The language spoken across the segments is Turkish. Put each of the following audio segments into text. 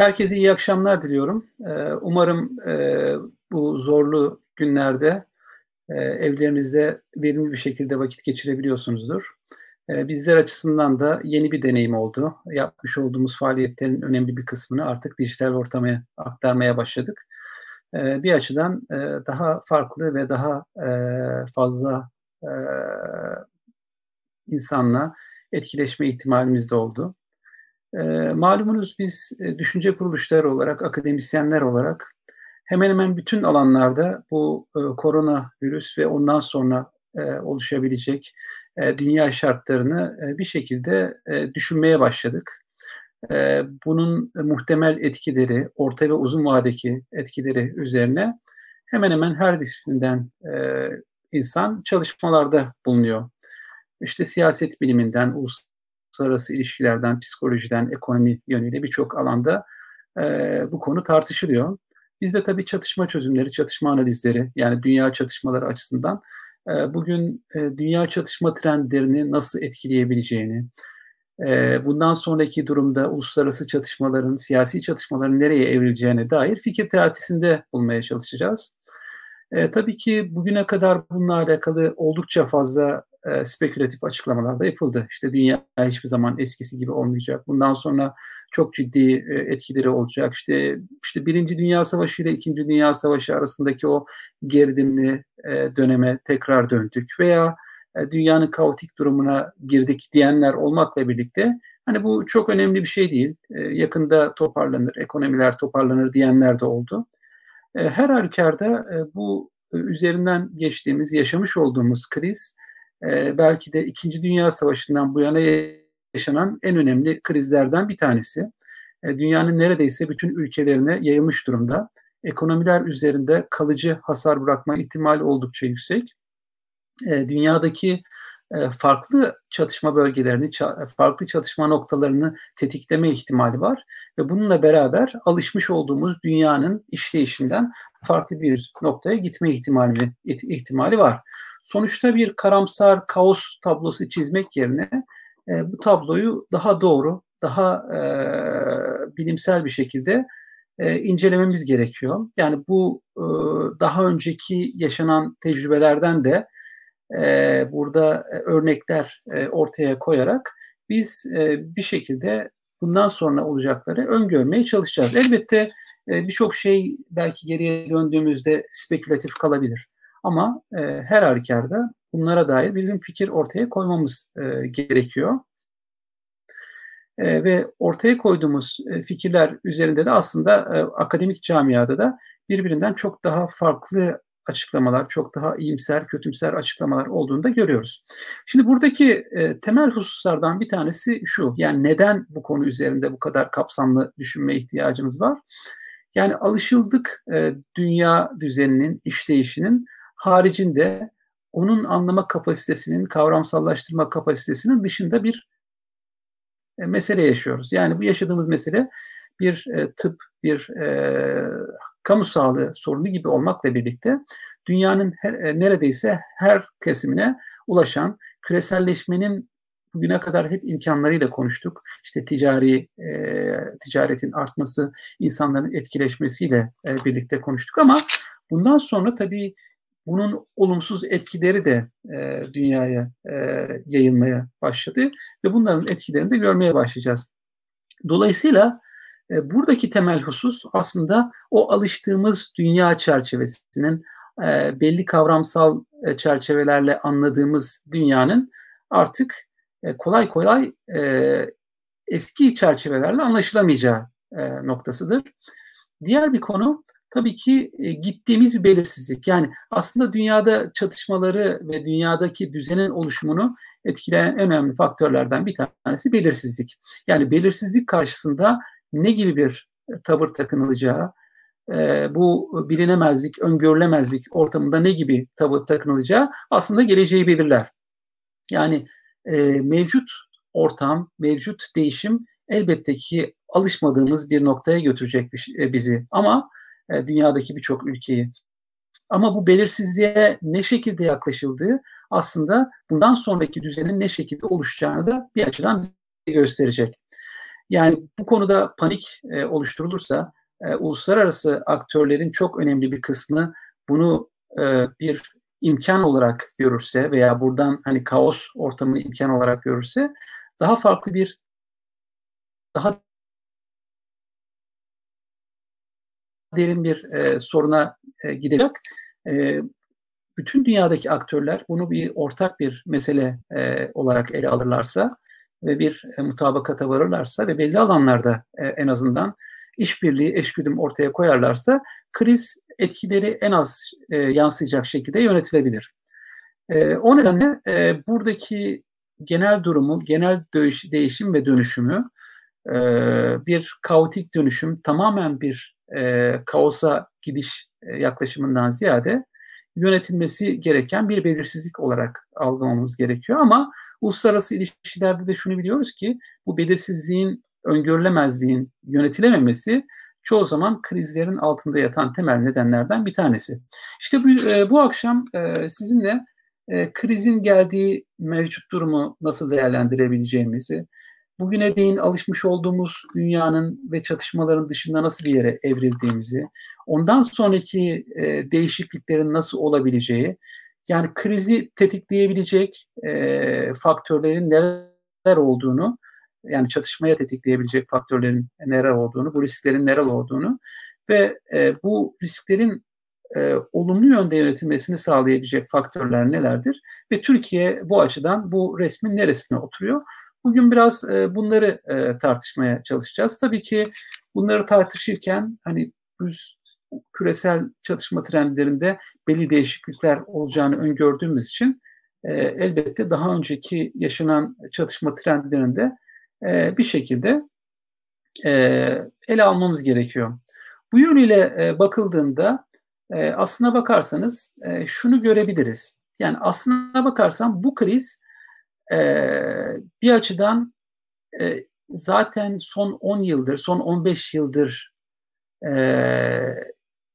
Herkese iyi akşamlar diliyorum. Ee, umarım e, bu zorlu günlerde e, evlerinizde verimli bir şekilde vakit geçirebiliyorsunuzdur. E, bizler açısından da yeni bir deneyim oldu. Yapmış olduğumuz faaliyetlerin önemli bir kısmını artık dijital ortama aktarmaya başladık. Bir açıdan daha farklı ve daha fazla insanla etkileşme ihtimalimiz de oldu. E, malumunuz biz e, düşünce kuruluşları olarak, akademisyenler olarak hemen hemen bütün alanlarda bu e, korona virüs ve ondan sonra e, oluşabilecek e, dünya şartlarını e, bir şekilde e, düşünmeye başladık. E, bunun muhtemel etkileri, orta ve uzun vadeki etkileri üzerine hemen hemen her disiplinden e, insan çalışmalarda bulunuyor. İşte siyaset biliminden, uluslararası uluslararası ilişkilerden, psikolojiden, ekonomi yönüyle birçok alanda e, bu konu tartışılıyor. Biz de tabii çatışma çözümleri, çatışma analizleri yani dünya çatışmaları açısından e, bugün e, dünya çatışma trendlerini nasıl etkileyebileceğini, e, bundan sonraki durumda uluslararası çatışmaların, siyasi çatışmaların nereye evrileceğine dair fikir teatisinde bulmaya çalışacağız. E, tabii ki bugüne kadar bununla alakalı oldukça fazla e, spekülatif açıklamalar da yapıldı. İşte dünya hiçbir zaman eskisi gibi olmayacak. Bundan sonra çok ciddi e, etkileri olacak. İşte işte Birinci Dünya Savaşı ile İkinci Dünya Savaşı arasındaki o gerilimli e, döneme tekrar döndük veya e, dünyanın kaotik durumuna girdik diyenler olmakla birlikte hani bu çok önemli bir şey değil. E, yakında toparlanır, ekonomiler toparlanır diyenler de oldu. E, her halükarda e, bu üzerinden geçtiğimiz, yaşamış olduğumuz kriz e, belki de İkinci Dünya Savaşı'ndan bu yana yaşanan en önemli krizlerden bir tanesi. E, dünyanın neredeyse bütün ülkelerine yayılmış durumda. Ekonomiler üzerinde kalıcı hasar bırakma ihtimali oldukça yüksek. E, dünyadaki e, farklı çatışma bölgelerini, farklı çatışma noktalarını tetikleme ihtimali var ve bununla beraber alışmış olduğumuz dünyanın işleyişinden farklı bir noktaya gitme ihtimali ihtimali var. Sonuçta bir karamsar kaos tablosu çizmek yerine e, bu tabloyu daha doğru, daha e, bilimsel bir şekilde e, incelememiz gerekiyor. Yani bu e, daha önceki yaşanan tecrübelerden de e, burada örnekler e, ortaya koyarak biz e, bir şekilde bundan sonra olacakları öngörmeye çalışacağız. Elbette e, birçok şey belki geriye döndüğümüzde spekülatif kalabilir. Ama e, her halükarda bunlara dair bizim fikir ortaya koymamız e, gerekiyor. E, ve ortaya koyduğumuz e, fikirler üzerinde de aslında e, akademik camiada da birbirinden çok daha farklı açıklamalar, çok daha iyimser, kötümser açıklamalar olduğunu da görüyoruz. Şimdi buradaki e, temel hususlardan bir tanesi şu, yani neden bu konu üzerinde bu kadar kapsamlı düşünme ihtiyacımız var? Yani alışıldık e, dünya düzeninin, işleyişinin haricinde onun anlama kapasitesinin, kavramsallaştırma kapasitesinin dışında bir e, mesele yaşıyoruz. Yani bu yaşadığımız mesele bir e, tıp, bir e, kamu sağlığı sorunu gibi olmakla birlikte dünyanın her, e, neredeyse her kesimine ulaşan küreselleşmenin bugüne kadar hep imkanlarıyla konuştuk. İşte ticari e, ticaretin artması, insanların etkileşmesiyle e, birlikte konuştuk ama bundan sonra tabii bunun olumsuz etkileri de e, dünyaya e, yayılmaya başladı ve bunların etkilerini de görmeye başlayacağız. Dolayısıyla e, buradaki temel husus aslında o alıştığımız dünya çerçevesinin e, belli kavramsal e, çerçevelerle anladığımız dünyanın artık kolay kolay eski çerçevelerle anlaşılamayacağı noktasıdır. Diğer bir konu tabii ki e, gittiğimiz bir belirsizlik. Yani aslında dünyada çatışmaları ve dünyadaki düzenin oluşumunu etkileyen en önemli faktörlerden bir tanesi belirsizlik. Yani belirsizlik karşısında ne gibi bir e, tavır takınılacağı, e, bu bilinemezlik, öngörülemezlik ortamında ne gibi tavır takınılacağı aslında geleceği belirler. Yani mevcut ortam, mevcut değişim elbette ki alışmadığımız bir noktaya götürecek bizi. Ama e, dünyadaki birçok ülkeyi. Ama bu belirsizliğe ne şekilde yaklaşıldığı aslında bundan sonraki düzenin ne şekilde oluşacağını da bir açıdan gösterecek. Yani bu konuda panik e, oluşturulursa e, uluslararası aktörlerin çok önemli bir kısmı bunu e, bir imkan olarak görürse veya buradan hani kaos ortamı imkan olarak görürse daha farklı bir daha derin bir e, soruna e, gidecek. E, bütün dünyadaki aktörler bunu bir ortak bir mesele e, olarak ele alırlarsa ve bir e, mutabakata varırlarsa ve belli alanlarda e, en azından işbirliği, eşgüdüm ortaya koyarlarsa kriz etkileri en az e, yansıyacak şekilde yönetilebilir. E, o nedenle buradaki genel durumu, genel değişim ve dönüşümü bir kaotik dönüşüm, tamamen bir kaosa gidiş yaklaşımından ziyade yönetilmesi gereken bir belirsizlik olarak algılamamız gerekiyor. Ama uluslararası ilişkilerde de şunu biliyoruz ki bu belirsizliğin, öngörülemezliğin yönetilememesi çoğu zaman krizlerin altında yatan temel nedenlerden bir tanesi. İşte bu, e, bu akşam e, sizinle e, krizin geldiği mevcut durumu nasıl değerlendirebileceğimizi, bugüne değin alışmış olduğumuz dünyanın ve çatışmaların dışında nasıl bir yere evrildiğimizi, ondan sonraki e, değişikliklerin nasıl olabileceği, yani krizi tetikleyebilecek e, faktörlerin neler olduğunu, yani çatışmaya tetikleyebilecek faktörlerin neler olduğunu, bu risklerin neler olduğunu ve e, bu risklerin e, olumlu yönde yönetilmesini sağlayabilecek faktörler nelerdir? Ve Türkiye bu açıdan bu resmin neresine oturuyor? Bugün biraz e, bunları e, tartışmaya çalışacağız. Tabii ki bunları tartışırken hani biz küresel çatışma trendlerinde belli değişiklikler olacağını öngördüğümüz için e, elbette daha önceki yaşanan çatışma trendlerinde e, bir şekilde e, ele almamız gerekiyor. Bu yönüyle e, bakıldığında e, aslına bakarsanız e, şunu görebiliriz. Yani aslına bakarsan bu kriz e, bir açıdan e, zaten son 10 yıldır, son 15 yıldır e,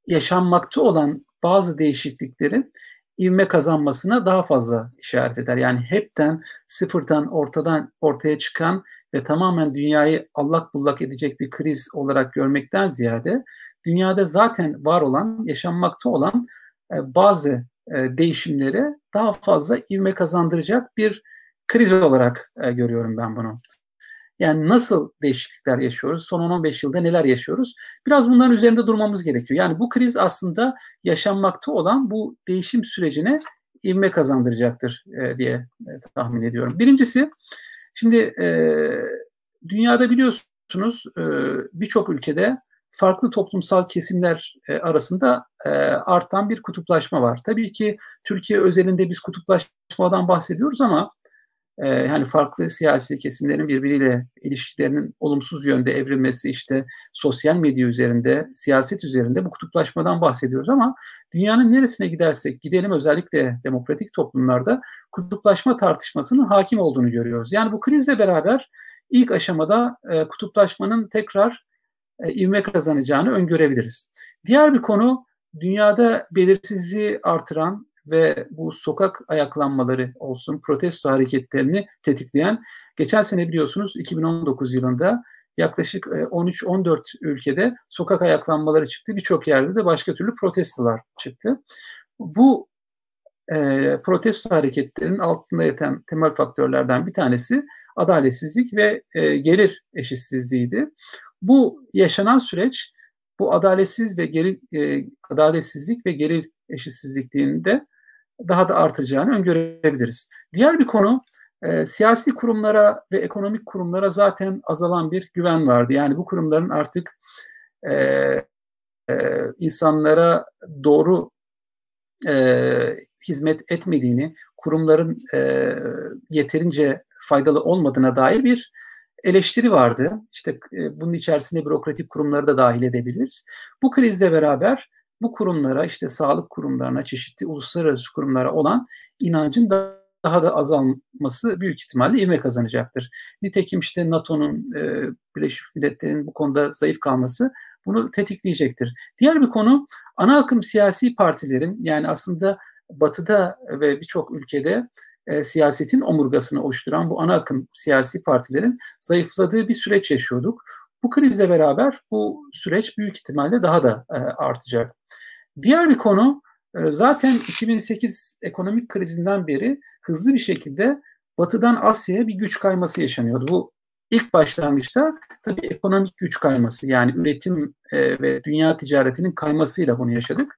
yaşanmakta olan bazı değişikliklerin ivme kazanmasına daha fazla işaret eder. Yani hepten sıfırdan ortadan ortaya çıkan ve tamamen dünyayı allak bullak edecek bir kriz olarak görmekten ziyade dünyada zaten var olan, yaşanmakta olan e, bazı e, değişimlere daha fazla ivme kazandıracak bir kriz olarak e, görüyorum ben bunu. Yani nasıl değişiklikler yaşıyoruz? Son 10-15 yılda neler yaşıyoruz? Biraz bunların üzerinde durmamız gerekiyor. Yani bu kriz aslında yaşanmakta olan bu değişim sürecine ivme kazandıracaktır e, diye e, tahmin ediyorum. Birincisi, şimdi e, dünyada biliyorsunuz e, birçok ülkede farklı toplumsal kesimler e, arasında e, artan bir kutuplaşma var. Tabii ki Türkiye özelinde biz kutuplaşmadan bahsediyoruz ama e, hani farklı siyasi kesimlerin birbiriyle ilişkilerinin olumsuz yönde evrilmesi işte sosyal medya üzerinde, siyaset üzerinde bu kutuplaşmadan bahsediyoruz ama dünyanın neresine gidersek gidelim özellikle demokratik toplumlarda kutuplaşma tartışmasının hakim olduğunu görüyoruz. Yani bu krizle beraber ilk aşamada e, kutuplaşmanın tekrar e, ivme kazanacağını öngörebiliriz. Diğer bir konu dünyada belirsizliği artıran ve bu sokak ayaklanmaları olsun, protesto hareketlerini tetikleyen, geçen sene biliyorsunuz 2019 yılında yaklaşık 13-14 e, ülkede sokak ayaklanmaları çıktı. Birçok yerde de başka türlü protestolar çıktı. Bu e, protesto hareketlerinin altında yatan temel faktörlerden bir tanesi adaletsizlik ve e, gelir eşitsizliğiydi. Bu yaşanan süreç bu adaletsiz ve geri e, adaletsizlik ve gelir eşitsizlikliğinde daha da artacağını öngörebiliriz. Diğer bir konu e, siyasi kurumlara ve ekonomik kurumlara zaten azalan bir güven vardı. Yani bu kurumların artık e, e, insanlara doğru e, hizmet etmediğini, kurumların e, yeterince faydalı olmadığına dair bir eleştiri vardı. İşte e, bunun içerisine bürokratik kurumları da dahil edebiliriz. Bu krizle beraber bu kurumlara işte sağlık kurumlarına, çeşitli uluslararası kurumlara olan inancın da daha da azalması büyük ihtimalle ivme kazanacaktır. Nitekim işte NATO'nun, e, Birleşmiş Milletler'in bu konuda zayıf kalması bunu tetikleyecektir. Diğer bir konu ana akım siyasi partilerin yani aslında batıda ve birçok ülkede e, siyasetin omurgasını oluşturan bu ana akım siyasi partilerin zayıfladığı bir süreç yaşıyorduk. Bu krizle beraber bu süreç büyük ihtimalle daha da e, artacak. Diğer bir konu e, zaten 2008 ekonomik krizinden beri hızlı bir şekilde batıdan Asya'ya bir güç kayması yaşanıyordu. Bu ilk başlangıçta tabii ekonomik güç kayması yani üretim e, ve dünya ticaretinin kaymasıyla bunu yaşadık.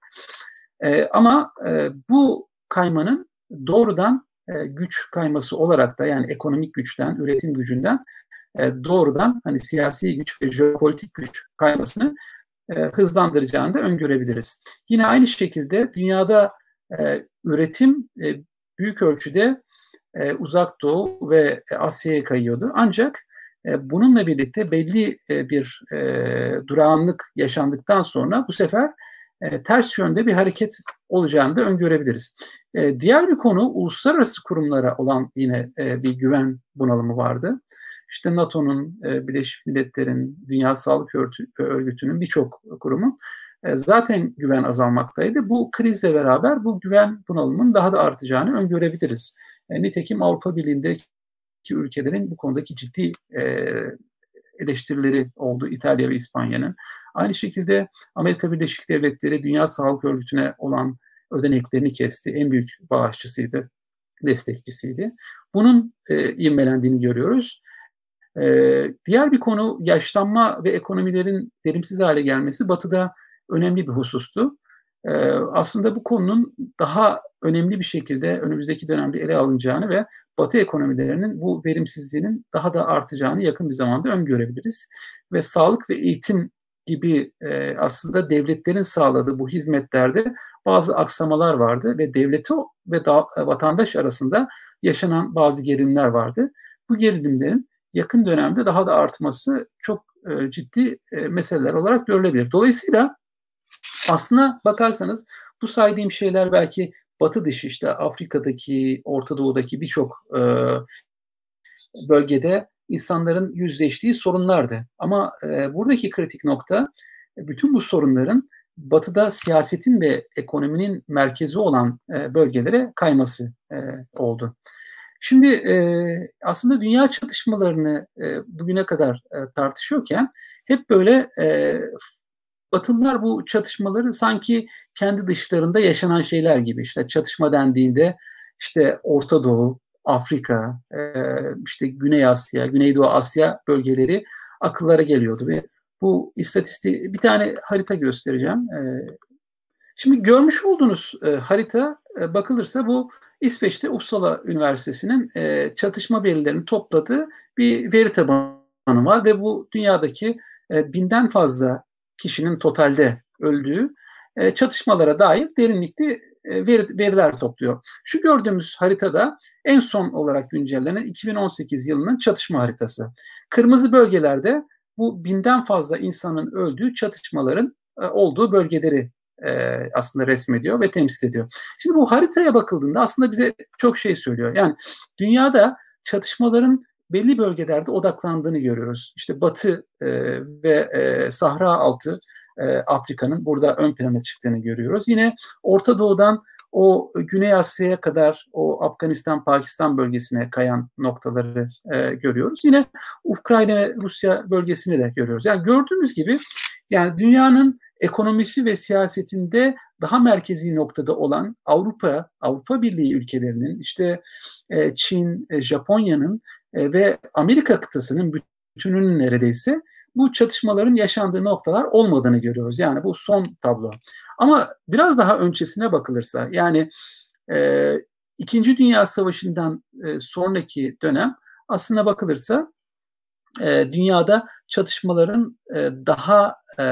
E, ama e, bu kaymanın doğrudan e, güç kayması olarak da yani ekonomik güçten, üretim gücünden e, doğrudan hani siyasi güç ve jeopolitik güç kaymasını e, hızlandıracağını da öngörebiliriz. Yine aynı şekilde dünyada e, üretim e, büyük ölçüde e, Uzak Doğu ve Asya'ya kayıyordu. Ancak bununla birlikte belli bir durağanlık yaşandıktan sonra bu sefer ters yönde bir hareket olacağını da öngörebiliriz. Diğer bir konu uluslararası kurumlara olan yine bir güven bunalımı vardı. İşte NATO'nun, e, Birleşmiş Milletler'in, Dünya Sağlık Örgütü'nün birçok kurumun e, zaten güven azalmaktaydı. Bu krizle beraber bu güven bunalımının daha da artacağını öngörebiliriz. E, nitekim Avrupa Birliği'ndeki ülkelerin bu konudaki ciddi eleştirileri oldu İtalya ve İspanya'nın. Aynı şekilde Amerika Birleşik Devletleri Dünya Sağlık Örgütü'ne olan ödeneklerini kesti. En büyük bağışçısıydı, destekçisiydi. Bunun e, ivmelendiğini görüyoruz. E, diğer bir konu yaşlanma ve ekonomilerin verimsiz hale gelmesi Batı'da önemli bir husustu. E, aslında bu konunun daha önemli bir şekilde önümüzdeki dönemde ele alınacağını ve Batı ekonomilerinin bu verimsizliğinin daha da artacağını yakın bir zamanda öngörebiliriz. Ve sağlık ve eğitim gibi e, aslında devletlerin sağladığı bu hizmetlerde bazı aksamalar vardı ve devleti ve da, vatandaş arasında yaşanan bazı gerilimler vardı. Bu gerilimlerin yakın dönemde daha da artması çok e, ciddi e, meseleler olarak görülebilir. Dolayısıyla aslına bakarsanız bu saydığım şeyler belki batı dışı işte Afrika'daki, Orta Doğu'daki birçok e, bölgede insanların yüzleştiği sorunlardı. Ama buradaki kritik nokta bütün bu sorunların batıda siyasetin ve ekonominin merkezi olan bölgelere kayması e, oldu. Şimdi e, aslında dünya çatışmalarını e, bugüne kadar e, tartışıyorken hep böyle e, Batılılar bu çatışmaları sanki kendi dışlarında yaşanan şeyler gibi işte çatışma dendiğinde işte Orta Doğu, Afrika, e, işte Güney Asya, Güneydoğu Asya bölgeleri akıllara geliyordu ve bu istatistiği bir tane harita göstereceğim. E, şimdi görmüş olduğunuz e, harita bakılırsa bu İsveç'te Uppsala Üniversitesi'nin çatışma verilerini topladığı bir veri tabanı var ve bu dünyadaki binden fazla kişinin totalde öldüğü çatışmalara dair derinlikli e, veri, veriler topluyor. Şu gördüğümüz haritada en son olarak güncellenen 2018 yılının çatışma haritası. Kırmızı bölgelerde bu binden fazla insanın öldüğü çatışmaların e, olduğu bölgeleri e, aslında resmediyor ve temsil ediyor. Şimdi bu haritaya bakıldığında aslında bize çok şey söylüyor. Yani dünyada çatışmaların belli bölgelerde odaklandığını görüyoruz. İşte Batı ve Sahra altı e, Afrika'nın burada ön plana çıktığını görüyoruz. Yine Orta Doğu'dan o Güney Asya'ya kadar o Afganistan, Pakistan bölgesine kayan noktaları e, görüyoruz. Yine Ukrayna ve Rusya bölgesini de görüyoruz. Yani gördüğümüz gibi yani dünyanın ekonomisi ve siyasetinde daha merkezi noktada olan Avrupa, Avrupa Birliği ülkelerinin işte e, Çin, e, Japonya'nın e, ve Amerika kıtasının bütününün neredeyse bu çatışmaların yaşandığı noktalar olmadığını görüyoruz. Yani bu son tablo. Ama biraz daha öncesine bakılırsa yani e, İkinci Dünya Savaşı'ndan e, sonraki dönem aslına bakılırsa e, dünyada çatışmaların e, daha e,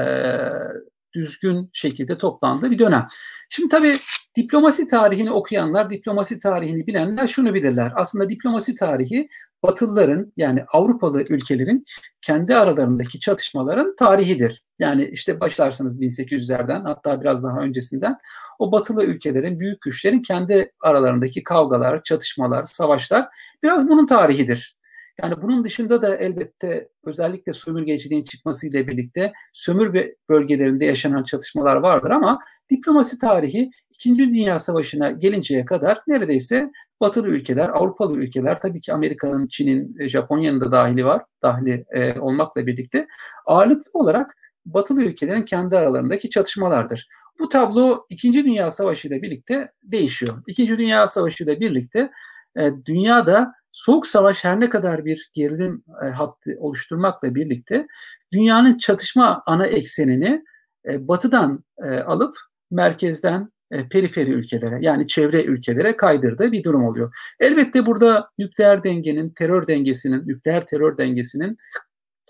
düzgün şekilde toplandığı bir dönem. Şimdi tabii diplomasi tarihini okuyanlar, diplomasi tarihini bilenler şunu bilirler. Aslında diplomasi tarihi Batılıların yani Avrupalı ülkelerin kendi aralarındaki çatışmaların tarihidir. Yani işte başlarsanız 1800'lerden hatta biraz daha öncesinden o batılı ülkelerin, büyük güçlerin kendi aralarındaki kavgalar, çatışmalar, savaşlar biraz bunun tarihidir. Yani bunun dışında da elbette özellikle sömürgeciliğin çıkmasıyla birlikte sömür bölgelerinde yaşanan çatışmalar vardır ama diplomasi tarihi 2. Dünya Savaşı'na gelinceye kadar neredeyse batılı ülkeler, Avrupalı ülkeler tabii ki Amerika'nın, Çin'in, Japonya'nın da dahili var, dahili e, olmakla birlikte ağırlıklı olarak batılı ülkelerin kendi aralarındaki çatışmalardır. Bu tablo 2. Dünya Savaşı ile birlikte değişiyor. 2. Dünya Savaşı ile birlikte e, dünyada Soğuk Savaş her ne kadar bir gerilim e, hattı oluşturmakla birlikte dünyanın çatışma ana eksenini e, batıdan e, alıp merkezden e, periferi ülkelere yani çevre ülkelere kaydırdığı bir durum oluyor. Elbette burada nükleer dengenin, terör dengesinin, nükleer terör dengesinin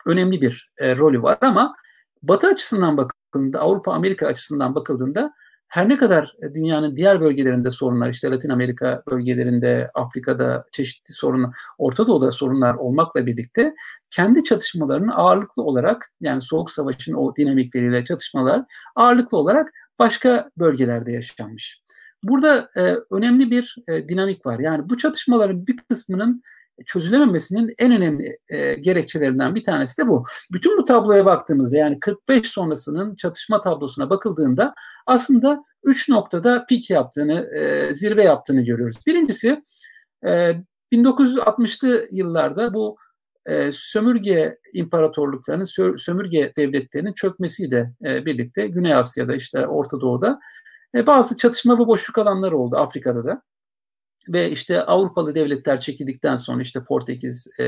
önemli bir e, rolü var ama Batı açısından bakıldığında, Avrupa, Amerika açısından bakıldığında her ne kadar dünyanın diğer bölgelerinde sorunlar, işte Latin Amerika bölgelerinde, Afrika'da çeşitli sorunlar, Orta Doğu'da sorunlar olmakla birlikte kendi çatışmalarını ağırlıklı olarak yani Soğuk Savaş'ın o dinamikleriyle çatışmalar ağırlıklı olarak başka bölgelerde yaşanmış. Burada e, önemli bir e, dinamik var. Yani bu çatışmaların bir kısmının çözülememesinin en önemli e, gerekçelerinden bir tanesi de bu. Bütün bu tabloya baktığımızda yani 45 sonrasının çatışma tablosuna bakıldığında aslında 3 noktada pik yaptığını, e, zirve yaptığını görüyoruz. Birincisi e, 1960'lı yıllarda bu e, sömürge imparatorluklarının, sömürge devletlerinin çökmesiyle e, birlikte Güney Asya'da işte Orta Doğu'da e, bazı çatışma ve boşluk alanları oldu Afrika'da da ve işte Avrupalı devletler çekildikten sonra işte Portekiz, e,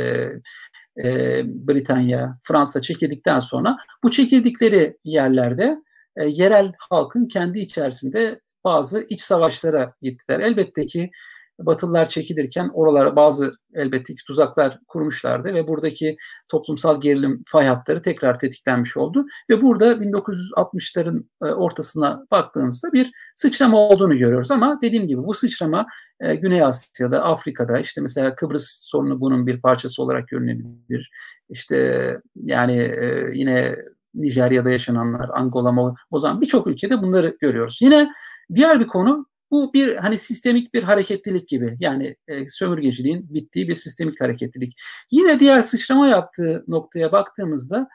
e, Britanya, Fransa çekildikten sonra bu çekildikleri yerlerde e, yerel halkın kendi içerisinde bazı iç savaşlara gittiler. Elbette ki Batılılar çekilirken oralara bazı elbette ki tuzaklar kurmuşlardı ve buradaki toplumsal gerilim fay hatları tekrar tetiklenmiş oldu. Ve burada 1960'ların e, ortasına baktığımızda bir sıçrama olduğunu görüyoruz ama dediğim gibi bu sıçrama e, Güney Asya'da, Afrika'da işte mesela Kıbrıs sorunu bunun bir parçası olarak görünebilir. İşte yani e, yine Nijerya'da yaşananlar, Angola, Mozambik birçok ülkede bunları görüyoruz. Yine diğer bir konu bu bir hani sistemik bir hareketlilik gibi. Yani e, sömürgeciliğin bittiği bir sistemik hareketlilik. Yine diğer sıçrama yaptığı noktaya baktığımızda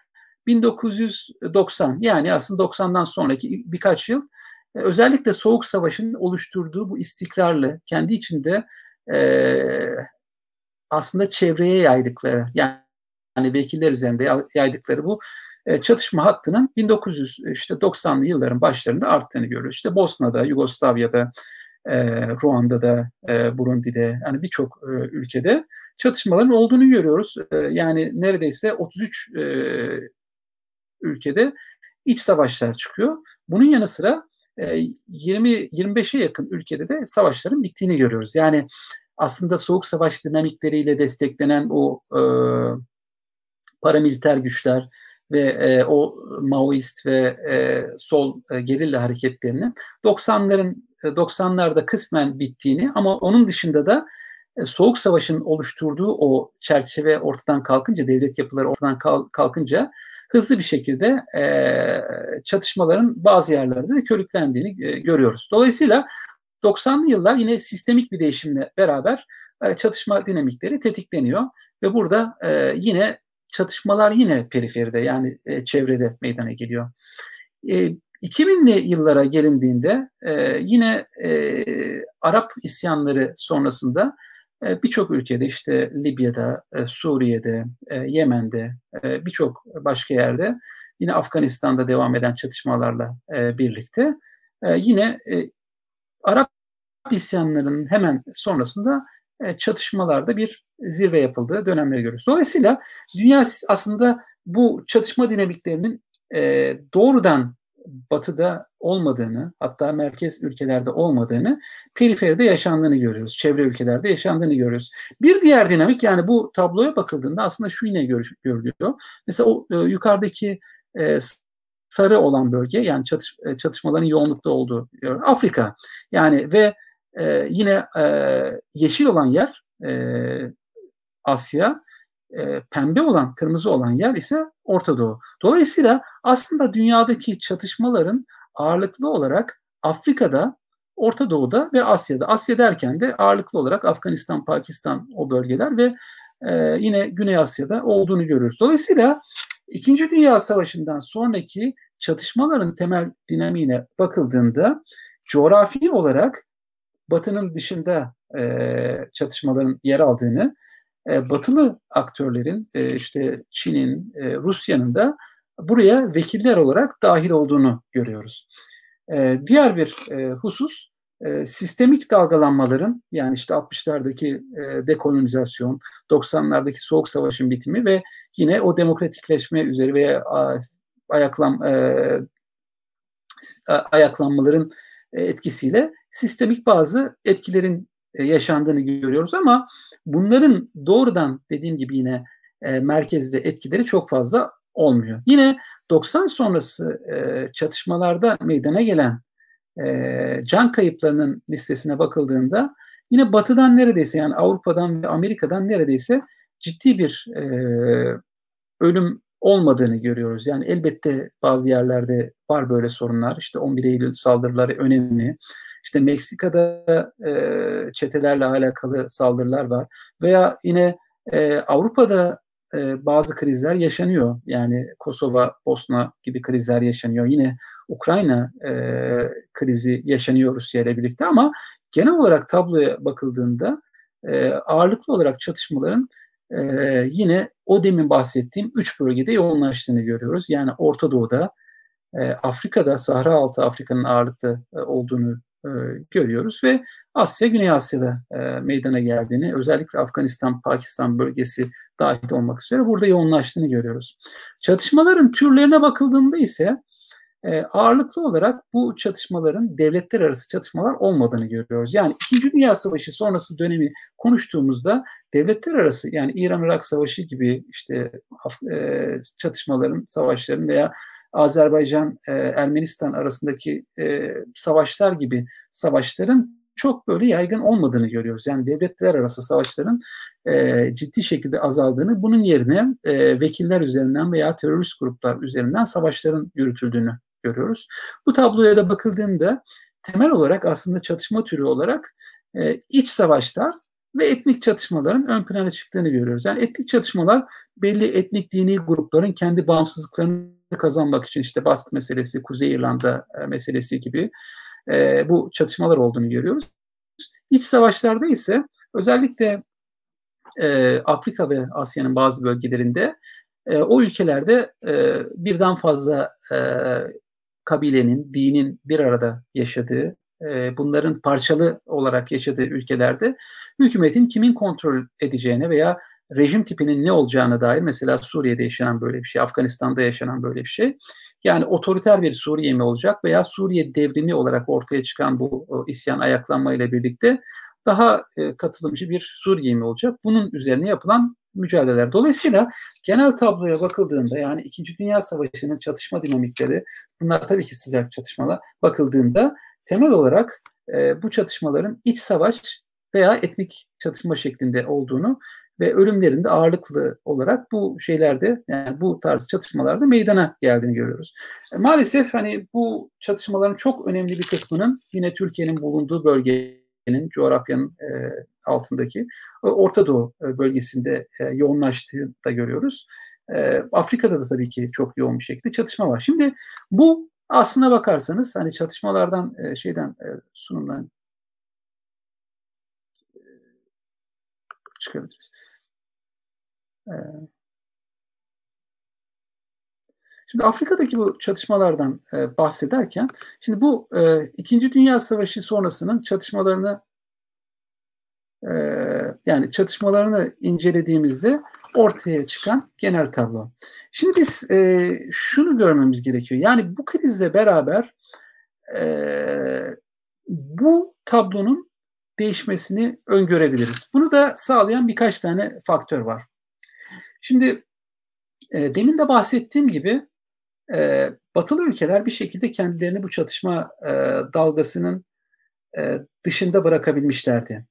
1990 yani aslında 90'dan sonraki birkaç yıl e, özellikle Soğuk Savaş'ın oluşturduğu bu istikrarlı kendi içinde e, aslında çevreye yaydıkları yani, vekiller üzerinde yaydıkları bu çatışma hattının 1990'lı yılların başlarında arttığını görüyoruz. İşte Bosna'da, Yugoslavya'da, e, Ruanda'da, e, Burundi'de yani birçok e, ülkede çatışmaların olduğunu görüyoruz. E, yani neredeyse 33 e, ülkede iç savaşlar çıkıyor. Bunun yanı sıra e, 20-25'e yakın ülkede de savaşların bittiğini görüyoruz. Yani aslında soğuk savaş dinamikleriyle desteklenen o e, paramiliter güçler, ve e, o Maoist ve e, sol e, gerilla hareketlerinin 90'ların 90'larda e, kısmen bittiğini ama onun dışında da e, Soğuk Savaş'ın oluşturduğu o çerçeve ortadan kalkınca, devlet yapıları ortadan kalkınca hızlı bir şekilde e, çatışmaların bazı yerlerde de körüklendiğini e, görüyoruz. Dolayısıyla 90'lı yıllar yine sistemik bir değişimle beraber e, çatışma dinamikleri tetikleniyor ve burada e, yine çatışmalar yine periferide yani e, çevrede meydana geliyor. E, 2000'li yıllara gelindiğinde e, yine e, Arap isyanları sonrasında e, birçok ülkede işte Libya'da, e, Suriye'de, e, Yemen'de, e, birçok başka yerde yine Afganistan'da devam eden çatışmalarla e, birlikte e, yine e, Arap isyanlarının hemen sonrasında e, çatışmalarda bir zirve yapıldığı dönemleri görüyoruz. Dolayısıyla dünya aslında bu çatışma dinamiklerinin e, doğrudan batıda olmadığını hatta merkez ülkelerde olmadığını periferide yaşandığını görüyoruz. Çevre ülkelerde yaşandığını görüyoruz. Bir diğer dinamik yani bu tabloya bakıldığında aslında şu yine görülüyor. Mesela o e, yukarıdaki e, sarı olan bölge yani çatış, e, çatışmaların yoğunlukta olduğu Afrika. Yani ve e, yine e, yeşil olan yer e, Asya, e, pembe olan, kırmızı olan yer ise Orta Doğu. Dolayısıyla aslında dünyadaki çatışmaların ağırlıklı olarak Afrika'da, Orta Doğu'da ve Asya'da. Asya derken de ağırlıklı olarak Afganistan, Pakistan o bölgeler ve e, yine Güney Asya'da olduğunu görüyoruz. Dolayısıyla İkinci Dünya Savaşı'ndan sonraki çatışmaların temel dinamiğine bakıldığında coğrafi olarak Batı'nın dışında e, çatışmaların yer aldığını, e, Batılı aktörlerin e, işte Çin'in, e, Rusya'nın da buraya vekiller olarak dahil olduğunu görüyoruz. E, diğer bir e, husus e, sistemik dalgalanmaların yani işte 60'lardaki e, dekolonizasyon, 90'lardaki soğuk savaşın bitimi ve yine o demokratikleşme üzeri veya ayaklan e, ayaklanmaların e, etkisiyle sistemik bazı etkilerin e, yaşandığını görüyoruz ama bunların doğrudan dediğim gibi yine e, merkezde etkileri çok fazla olmuyor. Yine 90 sonrası e, çatışmalarda meydana gelen e, can kayıplarının listesine bakıldığında yine batıdan neredeyse yani Avrupa'dan ve Amerika'dan neredeyse ciddi bir e, ölüm olmadığını görüyoruz. Yani elbette bazı yerlerde var böyle sorunlar. İşte 11 Eylül saldırıları önemli. İşte Meksika'da e, çetelerle alakalı saldırılar var. Veya yine e, Avrupa'da e, bazı krizler yaşanıyor. Yani Kosova, Bosna gibi krizler yaşanıyor. Yine Ukrayna e, krizi yaşanıyor Rusya ile birlikte ama genel olarak tabloya bakıldığında e, ağırlıklı olarak çatışmaların e, yine o demin bahsettiğim üç bölgede yoğunlaştığını görüyoruz. Yani Orta Doğu'da, e, Afrika'da, Sahra altı Afrika'nın ağırlıklı e, olduğunu e, görüyoruz ve Asya, Güney Asya'da e, meydana geldiğini, özellikle Afganistan, Pakistan bölgesi dahil olmak üzere burada yoğunlaştığını görüyoruz. Çatışmaların türlerine bakıldığında ise e, ağırlıklı olarak bu çatışmaların devletler arası çatışmalar olmadığını görüyoruz. Yani İkinci Dünya Savaşı sonrası dönemi konuştuğumuzda devletler arası yani İran-Irak Savaşı gibi işte e, çatışmaların, savaşların veya Azerbaycan, e, arasındaki e, savaşlar gibi savaşların çok böyle yaygın olmadığını görüyoruz. Yani devletler arası savaşların e, ciddi şekilde azaldığını, bunun yerine e, vekiller üzerinden veya terörist gruplar üzerinden savaşların yürütüldüğünü görüyoruz. Bu tabloya da bakıldığında temel olarak aslında çatışma türü olarak e, iç savaşlar ve etnik çatışmaların ön plana çıktığını görüyoruz. Yani etnik çatışmalar belli etnik dini grupların kendi bağımsızlıklarını kazanmak için işte Bask meselesi, Kuzey İrlanda e, meselesi gibi e, bu çatışmalar olduğunu görüyoruz. İç savaşlarda ise özellikle e, Afrika ve Asya'nın bazı bölgelerinde e, o ülkelerde e, birden fazla e, kabilenin, dinin bir arada yaşadığı, e, bunların parçalı olarak yaşadığı ülkelerde hükümetin kimin kontrol edeceğine veya rejim tipinin ne olacağına dair mesela Suriye'de yaşanan böyle bir şey, Afganistan'da yaşanan böyle bir şey. Yani otoriter bir Suriye mi olacak veya Suriye devrimi olarak ortaya çıkan bu isyan ayaklanma ile birlikte daha e, katılımcı bir Suriye mi olacak? Bunun üzerine yapılan mücadeleler. Dolayısıyla genel tabloya bakıldığında yani İkinci Dünya Savaşı'nın çatışma dinamikleri bunlar tabii ki sıcak çatışmalar bakıldığında temel olarak e, bu çatışmaların iç savaş veya etnik çatışma şeklinde olduğunu ve ölümlerin de ağırlıklı olarak bu şeylerde yani bu tarz çatışmalarda meydana geldiğini görüyoruz. E, maalesef hani bu çatışmaların çok önemli bir kısmının yine Türkiye'nin bulunduğu bölgenin, coğrafyanın e, altındaki Orta Doğu e, bölgesinde e, yoğunlaştığını da görüyoruz. E, Afrika'da da tabii ki çok yoğun bir şekilde çatışma var. Şimdi bu aslına bakarsanız hani çatışmalardan e, şeyden e, sunumdan çıkabiliriz. Ee, şimdi Afrika'daki bu çatışmalardan e, bahsederken, şimdi bu e, İkinci Dünya Savaşı sonrasının çatışmalarını e, yani çatışmalarını incelediğimizde ortaya çıkan genel tablo. Şimdi biz e, şunu görmemiz gerekiyor. Yani bu krizle beraber e, bu tablonun değişmesini öngörebiliriz. Bunu da sağlayan birkaç tane faktör var. Şimdi e, demin de bahsettiğim gibi e, batılı ülkeler bir şekilde kendilerini bu çatışma e, dalgasının e, dışında bırakabilmişlerdi.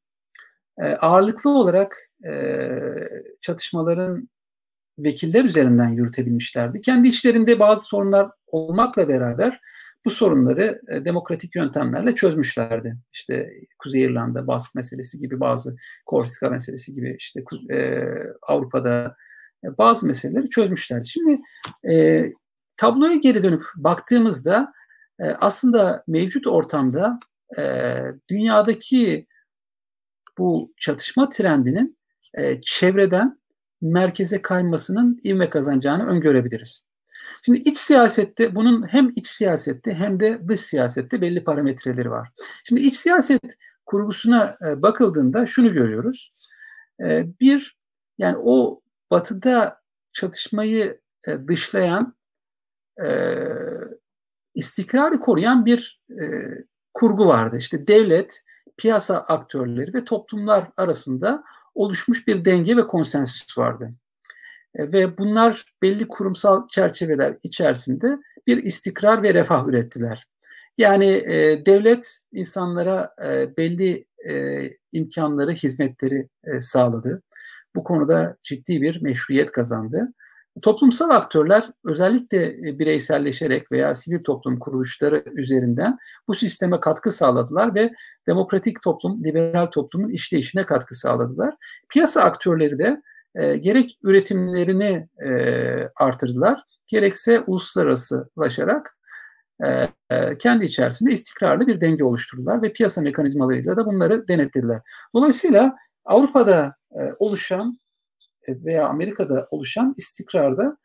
E, ağırlıklı olarak e, çatışmaların vekiller üzerinden yürütebilmişlerdi. Kendi içlerinde bazı sorunlar olmakla beraber bu sorunları e, demokratik yöntemlerle çözmüşlerdi. İşte Kuzey İrlanda, Bask meselesi gibi bazı, Korsika meselesi gibi işte e, Avrupa'da e, bazı meseleleri çözmüşlerdi. Şimdi e, tabloya geri dönüp baktığımızda e, aslında mevcut ortamda e, dünyadaki bu çatışma trendinin e, çevreden merkeze kaymasının ivme kazanacağını öngörebiliriz. Şimdi iç siyasette bunun hem iç siyasette hem de dış siyasette belli parametreleri var. Şimdi iç siyaset kurgusuna e, bakıldığında şunu görüyoruz. E, bir, yani o batıda çatışmayı e, dışlayan, istikrarı koruyan bir kurgu vardı. İşte devlet, piyasa aktörleri ve toplumlar arasında oluşmuş bir denge ve konsensüs vardı. E, ve bunlar belli kurumsal çerçeveler içerisinde bir istikrar ve refah ürettiler. Yani e, devlet insanlara e, belli e, imkanları, hizmetleri e, sağladı. Bu konuda ciddi bir meşruiyet kazandı. Toplumsal aktörler özellikle e, bireyselleşerek veya sivil toplum kuruluşları üzerinden bu sisteme katkı sağladılar ve demokratik toplum, liberal toplumun işleyişine katkı sağladılar. Piyasa aktörleri de e, gerek üretimlerini e, artırdılar, gerekse uluslararasılaşarak e, e, kendi içerisinde istikrarlı bir denge oluşturdular ve piyasa mekanizmalarıyla da bunları denetlediler. Dolayısıyla Avrupa'da e, oluşan veya Amerika'da oluşan istikrarda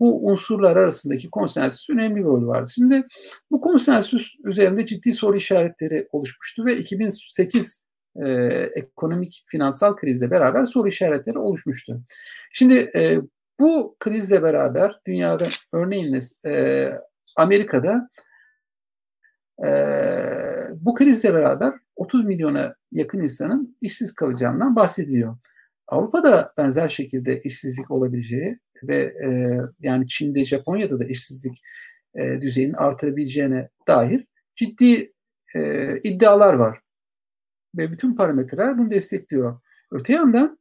bu unsurlar arasındaki konsensüs önemli bir rol vardı. Şimdi bu konsensüs üzerinde ciddi soru işaretleri oluşmuştu ve 2008 e, ekonomik finansal krizle beraber soru işaretleri oluşmuştu. Şimdi e, bu krizle beraber dünyada örneğin e, Amerika'da e, bu krizle beraber 30 milyona yakın insanın işsiz kalacağından bahsediliyor. Avrupa'da benzer şekilde işsizlik olabileceği ve e, yani Çin'de, Japonya'da da işsizlik e, düzeyinin artabileceğine dair ciddi e, iddialar var. Ve bütün parametreler bunu destekliyor. Öte yandan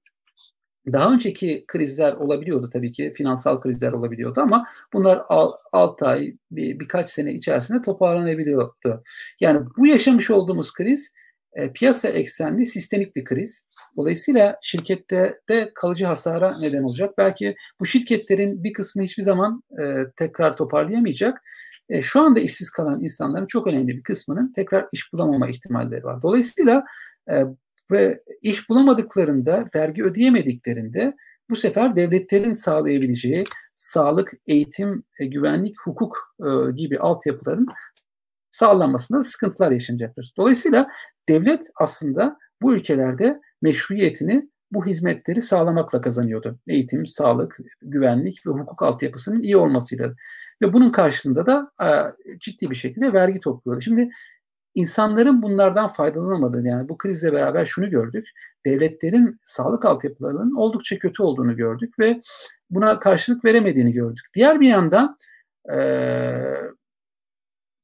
daha önceki krizler olabiliyordu tabii ki, finansal krizler olabiliyordu ama bunlar 6 ay, bir, birkaç sene içerisinde toparlanabiliyordu. Yani bu yaşamış olduğumuz kriz e, piyasa eksenli sistemik bir kriz. Dolayısıyla şirkette de kalıcı hasara neden olacak. Belki bu şirketlerin bir kısmı hiçbir zaman e, tekrar toparlayamayacak. E, şu anda işsiz kalan insanların çok önemli bir kısmının tekrar iş bulamama ihtimalleri var. Dolayısıyla e, ve iş bulamadıklarında, vergi ödeyemediklerinde bu sefer devletlerin sağlayabileceği sağlık, eğitim, e, güvenlik, hukuk e, gibi altyapıların sağlanmasında sıkıntılar yaşanacaktır. Dolayısıyla devlet aslında bu ülkelerde meşruiyetini bu hizmetleri sağlamakla kazanıyordu. Eğitim, sağlık, güvenlik ve hukuk altyapısının iyi olmasıyla. Ve bunun karşılığında da e, ciddi bir şekilde vergi topluyordu. Şimdi insanların bunlardan faydalanamadığını yani bu krizle beraber şunu gördük. Devletlerin sağlık altyapılarının oldukça kötü olduğunu gördük ve buna karşılık veremediğini gördük. Diğer bir yandan e,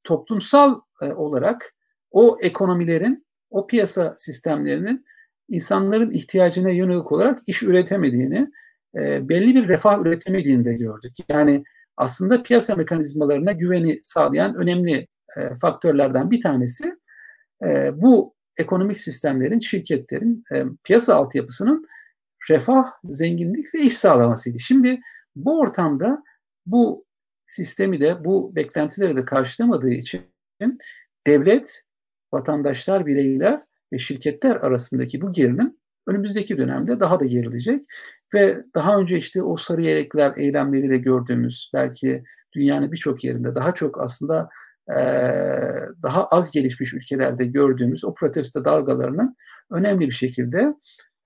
toplumsal e, olarak o ekonomilerin, o piyasa sistemlerinin insanların ihtiyacına yönelik olarak iş üretemediğini, e, belli bir refah üretemediğini de gördük. Yani aslında piyasa mekanizmalarına güveni sağlayan önemli e, faktörlerden bir tanesi bu ekonomik sistemlerin, şirketlerin, e, piyasa altyapısının refah, zenginlik ve iş sağlamasıydı. Şimdi bu ortamda bu sistemi de bu beklentileri de karşılamadığı için devlet, vatandaşlar, bireyler ve şirketler arasındaki bu gerilim önümüzdeki dönemde daha da gerilecek ve daha önce işte o sarı yelekler eylemleriyle gördüğümüz belki dünyanın birçok yerinde daha çok aslında e, daha az gelişmiş ülkelerde gördüğümüz o protesto dalgalarının önemli bir şekilde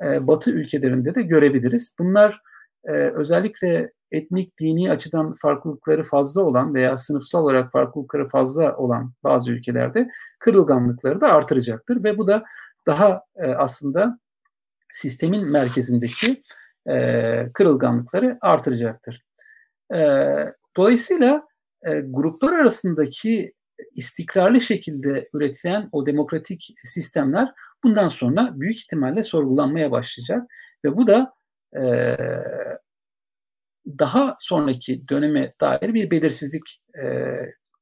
e, Batı ülkelerinde de görebiliriz. Bunlar e, özellikle etnik, dini açıdan farklılıkları fazla olan veya sınıfsal olarak farklılıkları fazla olan bazı ülkelerde kırılganlıkları da artıracaktır ve bu da daha e, aslında sistemin merkezindeki e, kırılganlıkları artıracaktır. E, dolayısıyla e, gruplar arasındaki istikrarlı şekilde üretilen o demokratik sistemler bundan sonra büyük ihtimalle sorgulanmaya başlayacak ve bu da e, daha sonraki döneme dair bir belirsizlik e,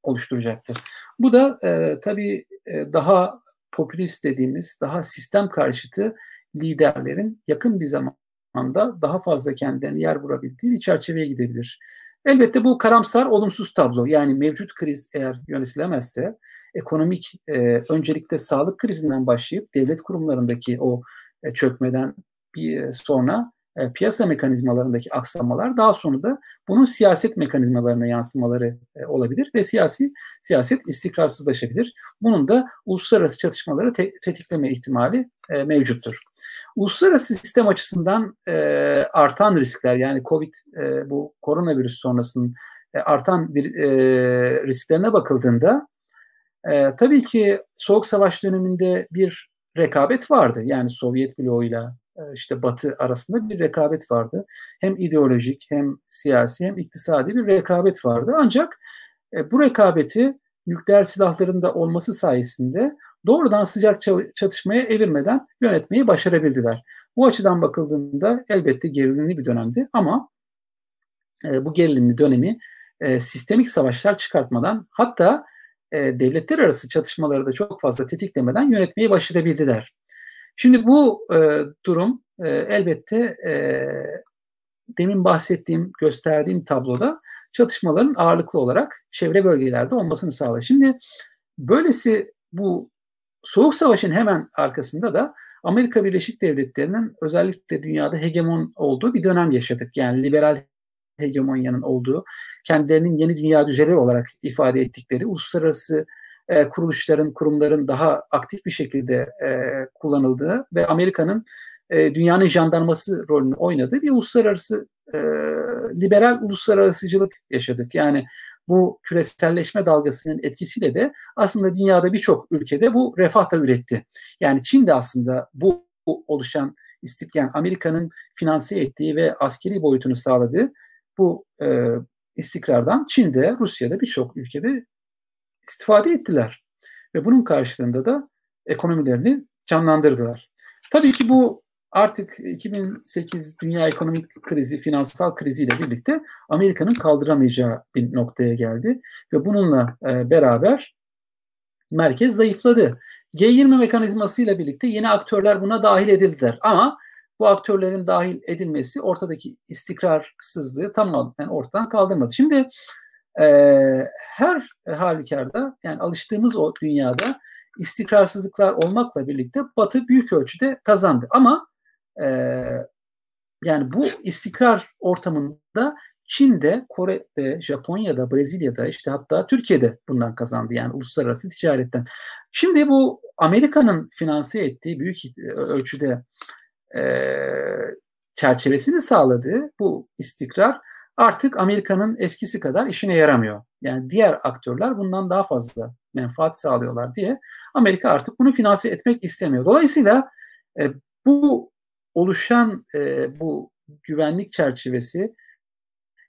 oluşturacaktır. Bu da e, tabii e, daha popülist dediğimiz, daha sistem karşıtı liderlerin yakın bir zamanda daha fazla kendilerine yer vurabildiği bir çerçeveye gidebilir. Elbette bu karamsar, olumsuz tablo. Yani mevcut kriz eğer yönetilemezse ekonomik e, öncelikle sağlık krizinden başlayıp devlet kurumlarındaki o e, çökmeden bir sonra e, piyasa mekanizmalarındaki aksamalar daha sonra da bunun siyaset mekanizmalarına yansımaları e, olabilir ve siyasi siyaset istikrarsızlaşabilir. Bunun da uluslararası çatışmaları te- tetikleme ihtimali e, mevcuttur. Uluslararası sistem açısından e, artan riskler yani Covid e, bu koronavirüs sonrasının e, artan bir e, risklerine bakıldığında e, tabii ki Soğuk Savaş döneminde bir rekabet vardı. Yani Sovyet bloğuyla işte Batı arasında bir rekabet vardı. Hem ideolojik hem siyasi hem iktisadi bir rekabet vardı. Ancak e, bu rekabeti nükleer silahların da olması sayesinde doğrudan sıcak çatışmaya evirmeden yönetmeyi başarabildiler. Bu açıdan bakıldığında elbette gerilimli bir dönemdi ama e, bu gerilimli dönemi sistemik savaşlar çıkartmadan hatta devletler arası çatışmaları da çok fazla tetiklemeden yönetmeyi başarabildiler. Şimdi bu e, durum e, elbette e, demin bahsettiğim, gösterdiğim tabloda çatışmaların ağırlıklı olarak çevre bölgelerde olmasını sağlar. Şimdi böylesi bu Soğuk Savaş'ın hemen arkasında da Amerika Birleşik Devletleri'nin özellikle dünyada hegemon olduğu bir dönem yaşadık. Yani liberal hegemonyanın olduğu, kendilerinin yeni dünya düzeni olarak ifade ettikleri uluslararası e, kuruluşların, kurumların daha aktif bir şekilde e, kullanıldığı ve Amerika'nın e, dünyanın jandarması rolünü oynadığı bir uluslararası e, liberal uluslararasıcılık yaşadık. Yani bu küreselleşme dalgasının etkisiyle de aslında dünyada birçok ülkede bu refah da üretti. Yani Çin de aslında bu, bu oluşan istiklayen Amerika'nın finanse ettiği ve askeri boyutunu sağladığı bu e, istikrardan Çin'de, Rusya'da birçok ülkede istifade ettiler. Ve bunun karşılığında da ekonomilerini canlandırdılar. Tabii ki bu artık 2008 dünya ekonomik krizi, finansal kriziyle birlikte Amerika'nın kaldıramayacağı bir noktaya geldi. Ve bununla e, beraber merkez zayıfladı. G20 mekanizmasıyla birlikte yeni aktörler buna dahil edildiler. Ama bu aktörlerin dahil edilmesi ortadaki istikrarsızlığı tamamen ortadan kaldırmadı. Şimdi e, her halükarda yani alıştığımız o dünyada istikrarsızlıklar olmakla birlikte Batı büyük ölçüde kazandı. Ama e, yani bu istikrar ortamında Çin'de, Kore'de, Japonya'da, Brezilya'da işte hatta Türkiye'de bundan kazandı yani uluslararası ticaretten. Şimdi bu Amerika'nın finanse ettiği büyük ölçüde e, çerçevesini sağladığı bu istikrar artık Amerika'nın eskisi kadar işine yaramıyor. Yani diğer aktörler bundan daha fazla menfaat sağlıyorlar diye Amerika artık bunu finanse etmek istemiyor. Dolayısıyla e, bu oluşan e, bu güvenlik çerçevesi,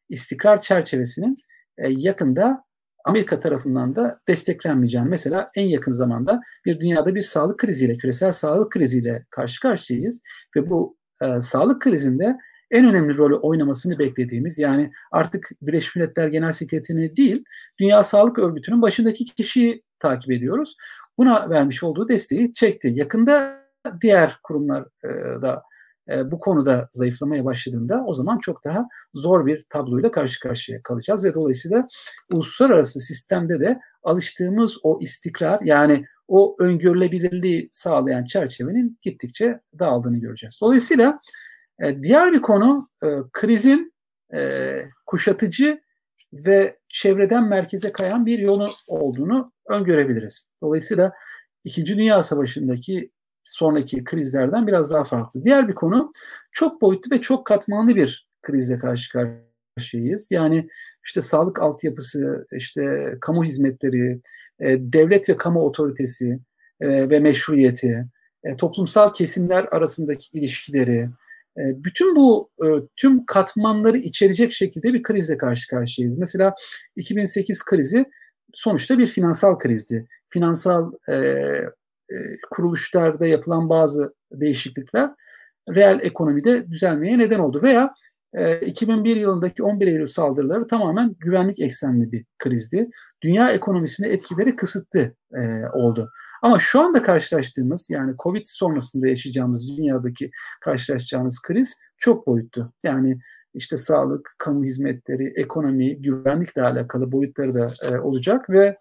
istikrar çerçevesinin e, yakında Amerika tarafından da desteklenmeyeceğini mesela en yakın zamanda bir dünyada bir sağlık kriziyle, küresel sağlık kriziyle karşı karşıyayız ve bu e, sağlık krizinde en önemli rolü oynamasını beklediğimiz yani artık Birleşmiş Milletler Genel Sekreteri değil Dünya Sağlık Örgütü'nün başındaki kişiyi takip ediyoruz. Buna vermiş olduğu desteği çekti. Yakında diğer kurumlar e, da e, bu konuda zayıflamaya başladığında o zaman çok daha zor bir tabloyla karşı karşıya kalacağız ve dolayısıyla uluslararası sistemde de alıştığımız o istikrar yani o öngörülebilirliği sağlayan çerçevenin gittikçe dağıldığını göreceğiz. Dolayısıyla e, diğer bir konu e, krizin e, kuşatıcı ve çevreden merkeze kayan bir yolu olduğunu öngörebiliriz. Dolayısıyla İkinci Dünya Savaşı'ndaki sonraki krizlerden biraz daha farklı. Diğer bir konu çok boyutlu ve çok katmanlı bir krizle karşı karşıyayız. Yani işte sağlık altyapısı, işte kamu hizmetleri, devlet ve kamu otoritesi ve meşruiyeti, toplumsal kesimler arasındaki ilişkileri, bütün bu e, tüm katmanları içerecek şekilde bir krizle karşı karşıyayız. Mesela 2008 krizi sonuçta bir finansal krizdi. Finansal e, e, kuruluşlarda yapılan bazı değişiklikler reel ekonomide düzelmeye neden oldu. Veya 2001 yılındaki 11 Eylül saldırıları tamamen güvenlik eksenli bir krizdi. Dünya ekonomisine etkileri kısıtlı oldu. Ama şu anda karşılaştığımız yani Covid sonrasında yaşayacağımız dünyadaki karşılaşacağımız kriz çok boyutlu. Yani işte sağlık, kamu hizmetleri, ekonomi, güvenlikle alakalı boyutları da e, olacak ve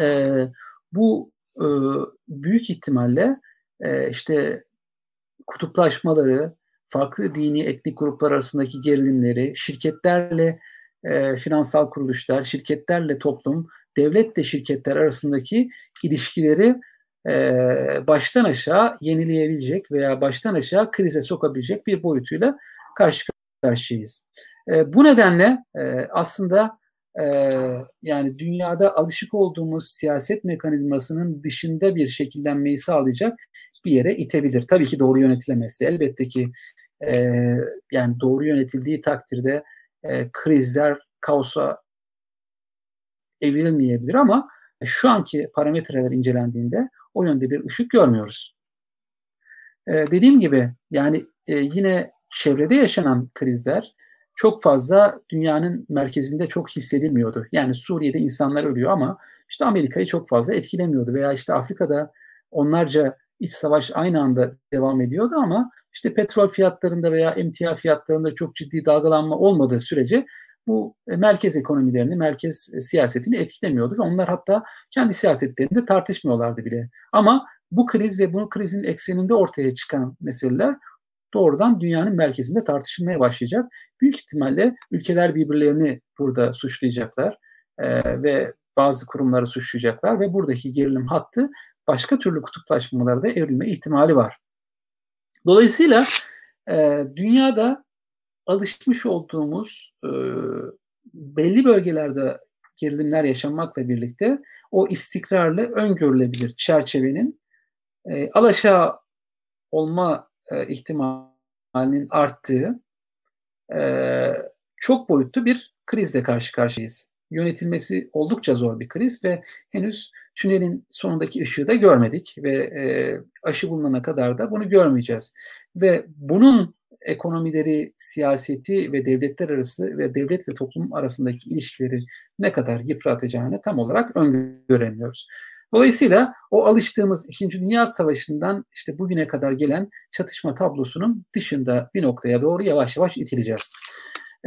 e, bu e, büyük ihtimalle e, işte kutuplaşmaları, farklı dini etnik gruplar arasındaki gerilimleri, şirketlerle e, finansal kuruluşlar, şirketlerle toplum, devletle şirketler arasındaki ilişkileri e, baştan aşağı yenileyebilecek veya baştan aşağı krize sokabilecek bir boyutuyla karşı karşıyayız. E, bu nedenle e, aslında e, yani dünyada alışık olduğumuz siyaset mekanizmasının dışında bir şekillenmeyi sağlayacak bir yere itebilir. Tabii ki doğru yönetilemezse elbette ki e, yani doğru yönetildiği takdirde e, krizler kaosa evrilmeyebilir ama şu anki parametreler incelendiğinde o yönde bir ışık görmüyoruz. E, dediğim gibi yani e, yine çevrede yaşanan krizler çok fazla dünyanın merkezinde çok hissedilmiyordu. Yani Suriye'de insanlar ölüyor ama işte Amerika'yı çok fazla etkilemiyordu veya işte Afrika'da onlarca iç savaş aynı anda devam ediyordu ama işte petrol fiyatlarında veya emtia fiyatlarında çok ciddi dalgalanma olmadığı sürece bu e, merkez ekonomilerini, merkez e, siyasetini etkilemiyordu ve onlar hatta kendi siyasetlerinde tartışmıyorlardı bile. Ama bu kriz ve bu krizin ekseninde ortaya çıkan meseleler doğrudan dünyanın merkezinde tartışılmaya başlayacak. Büyük ihtimalle ülkeler birbirlerini burada suçlayacaklar e, ve bazı kurumları suçlayacaklar ve buradaki gerilim hattı başka türlü kutuplaşmalara da evrilme ihtimali var. Dolayısıyla e, dünyada alışmış olduğumuz e, belli bölgelerde gerilimler yaşanmakla birlikte o istikrarlı öngörülebilir çerçevenin e, alaşağı olma e, ihtimalinin arttığı e, çok boyutlu bir krizle karşı karşıyayız. Yönetilmesi oldukça zor bir kriz ve henüz tünelin sonundaki ışığı da görmedik ve e, aşı bulunana kadar da bunu görmeyeceğiz. Ve bunun ekonomileri, siyaseti ve devletler arası ve devlet ve toplum arasındaki ilişkileri ne kadar yıpratacağını tam olarak öngöremiyoruz. Dolayısıyla o alıştığımız İkinci Dünya Savaşı'ndan işte bugüne kadar gelen çatışma tablosunun dışında bir noktaya doğru yavaş yavaş itileceğiz.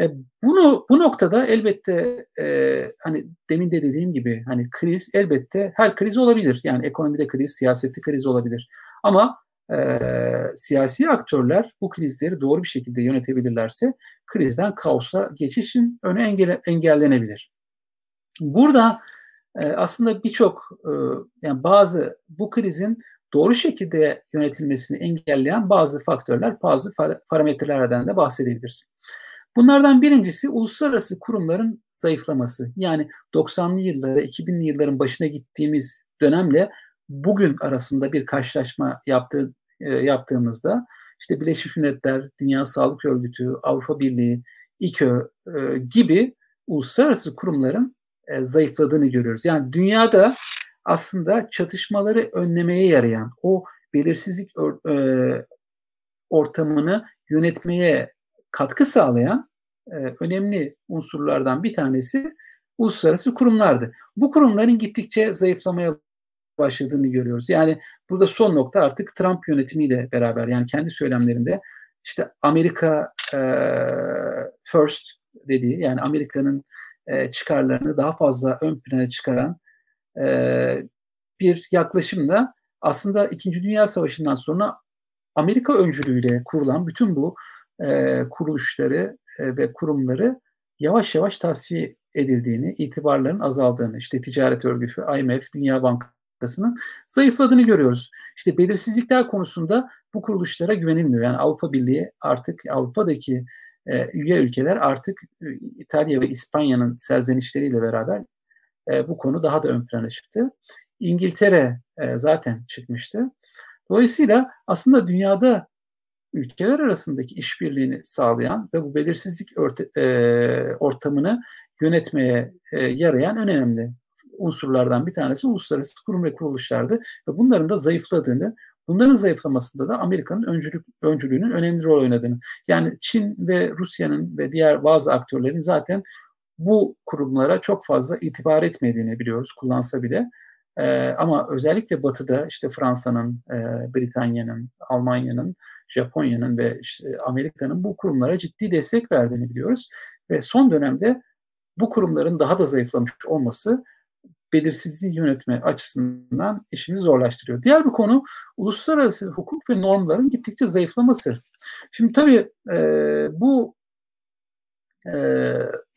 E, bunu bu noktada elbette e, hani demin de dediğim gibi hani kriz elbette her kriz olabilir. Yani ekonomide kriz, siyasette kriz olabilir. Ama e, siyasi aktörler bu krizleri doğru bir şekilde yönetebilirlerse krizden kaosa geçişin önü engel, engellenebilir. Burada e, aslında birçok e, yani bazı bu krizin doğru şekilde yönetilmesini engelleyen bazı faktörler, bazı parametrelerden de bahsedebiliriz. Bunlardan birincisi uluslararası kurumların zayıflaması. Yani 90'lı yıllara, 2000'li yılların başına gittiğimiz dönemle bugün arasında bir karşılaşma yaptığı, e, yaptığımızda işte Birleşmiş Milletler, Dünya Sağlık Örgütü, Avrupa Birliği, İKÖ e, gibi uluslararası kurumların e, zayıfladığını görüyoruz. Yani dünyada aslında çatışmaları önlemeye yarayan, o belirsizlik e, ortamını yönetmeye katkı sağlayan e, önemli unsurlardan bir tanesi uluslararası kurumlardı. Bu kurumların gittikçe zayıflamaya başladığını görüyoruz. Yani burada son nokta artık Trump yönetimiyle beraber yani kendi söylemlerinde işte Amerika e, first dediği yani Amerika'nın e, çıkarlarını daha fazla ön plana çıkaran e, bir yaklaşımla aslında İkinci Dünya Savaşı'ndan sonra Amerika öncülüğüyle kurulan bütün bu e, kuruluşları e, ve kurumları yavaş yavaş tasfiye edildiğini, itibarların azaldığını, işte ticaret örgütü, IMF, Dünya Bankası'nın zayıfladığını görüyoruz. İşte belirsizlikler konusunda bu kuruluşlara güvenilmiyor. Yani Avrupa Birliği artık Avrupa'daki e, üye ülkeler artık e, İtalya ve İspanya'nın serzenişleriyle beraber e, bu konu daha da ön plana çıktı. İngiltere e, zaten çıkmıştı. Dolayısıyla aslında dünyada ülkeler arasındaki işbirliğini sağlayan ve bu belirsizlik e, ortamını yönetmeye e, yarayan önemli unsurlardan bir tanesi uluslararası kurum ve kuruluşlardı ve bunların da zayıfladığını, bunların zayıflamasında da Amerika'nın öncülük, öncülüğünün önemli rol oynadığını. Yani Çin ve Rusya'nın ve diğer bazı aktörlerin zaten bu kurumlara çok fazla itibar etmediğini biliyoruz kullansa bile. Ee, ama özellikle Batı'da işte Fransa'nın, e, Britanya'nın, Almanya'nın, Japonya'nın ve işte Amerika'nın bu kurumlara ciddi destek verdiğini biliyoruz. Ve son dönemde bu kurumların daha da zayıflamış olması belirsizliği yönetme açısından işimizi zorlaştırıyor. Diğer bir konu uluslararası hukuk ve normların gittikçe zayıflaması. Şimdi tabii e, bu e,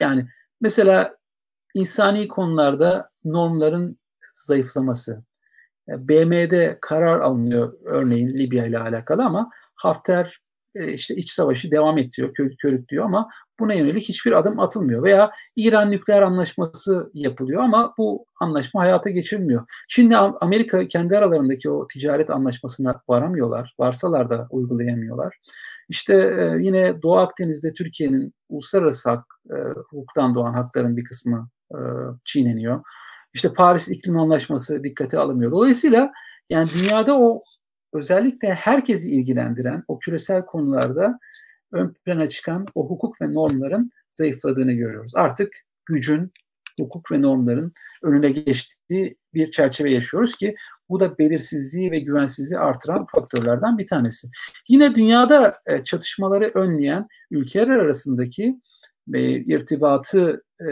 yani mesela insani konularda normların zayıflaması. BM'de karar alınıyor örneğin Libya ile alakalı ama Hafter e, işte iç savaşı devam ediyor, kö körüklüyor ama buna yönelik hiçbir adım atılmıyor. Veya İran nükleer anlaşması yapılıyor ama bu anlaşma hayata geçirilmiyor. Şimdi Amerika kendi aralarındaki o ticaret anlaşmasına varamıyorlar. Varsalar da uygulayamıyorlar. İşte e, yine Doğu Akdeniz'de Türkiye'nin uluslararası hak, e, hukuktan doğan hakların bir kısmı çiğneniyor. İşte Paris İklim Anlaşması dikkate alınmıyor. Dolayısıyla yani dünyada o özellikle herkesi ilgilendiren o küresel konularda ön plana çıkan o hukuk ve normların zayıfladığını görüyoruz. Artık gücün, hukuk ve normların önüne geçtiği bir çerçeve yaşıyoruz ki bu da belirsizliği ve güvensizliği artıran faktörlerden bir tanesi. Yine dünyada e, çatışmaları önleyen ülkeler arasındaki e, irtibatı e,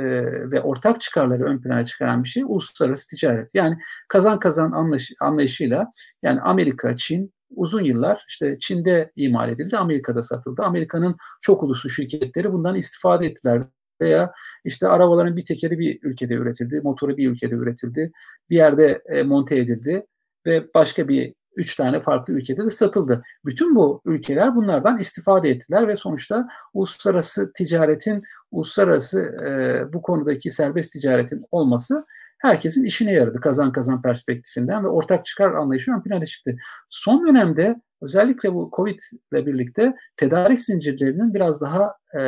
ve ortak çıkarları ön plana çıkaran bir şey uluslararası ticaret. Yani kazan kazan anlayış, anlayışıyla yani Amerika, Çin uzun yıllar işte Çin'de imal edildi, Amerika'da satıldı. Amerika'nın çok uluslu şirketleri bundan istifade ettiler veya işte arabaların bir tekeri bir ülkede üretildi, motoru bir ülkede üretildi, bir yerde e, monte edildi ve başka bir üç tane farklı ülkede de satıldı. Bütün bu ülkeler bunlardan istifade ettiler ve sonuçta uluslararası ticaretin, uluslararası e, bu konudaki serbest ticaretin olması herkesin işine yaradı kazan kazan perspektifinden ve ortak çıkar anlayışı ön plana çıktı. Son dönemde özellikle bu Covid ile birlikte tedarik zincirlerinin biraz daha e,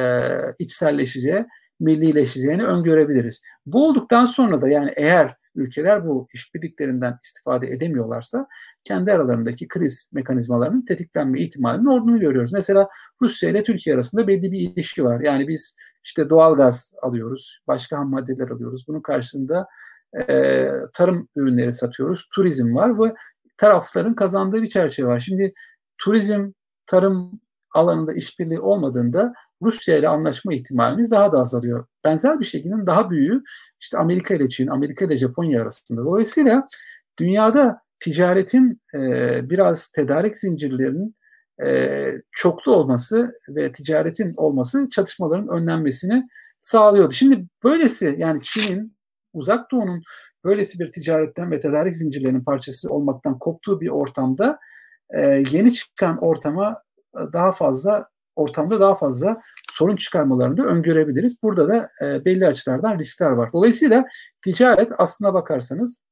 içselleşeceği, millileşeceğini öngörebiliriz. Bu olduktan sonra da yani eğer ülkeler bu işbirliklerinden istifade edemiyorlarsa kendi aralarındaki kriz mekanizmalarının tetiklenme ihtimalinin olduğunu görüyoruz. Mesela Rusya ile Türkiye arasında belli bir ilişki var. Yani biz işte doğal gaz alıyoruz, başka ham maddeler alıyoruz. Bunun karşısında e, tarım ürünleri satıyoruz, turizm var ve tarafların kazandığı bir çerçeve var. Şimdi turizm, tarım alanında işbirliği olmadığında Rusya ile anlaşma ihtimalimiz daha da azalıyor. Benzer bir şekilde daha büyüğü işte Amerika ile Çin, Amerika ile Japonya arasında. Dolayısıyla dünyada ticaretin e, biraz tedarik zincirlerinin e, çoklu olması ve ticaretin olması çatışmaların önlenmesini sağlıyordu. Şimdi böylesi yani Çin'in uzak doğunun böylesi bir ticaretten ve tedarik zincirlerinin parçası olmaktan koptuğu bir ortamda e, yeni çıkan ortama daha fazla ortamda daha fazla sorun çıkarmalarını da öngörebiliriz. Burada da e, belli açılardan riskler var. Dolayısıyla ticaret aslına bakarsanız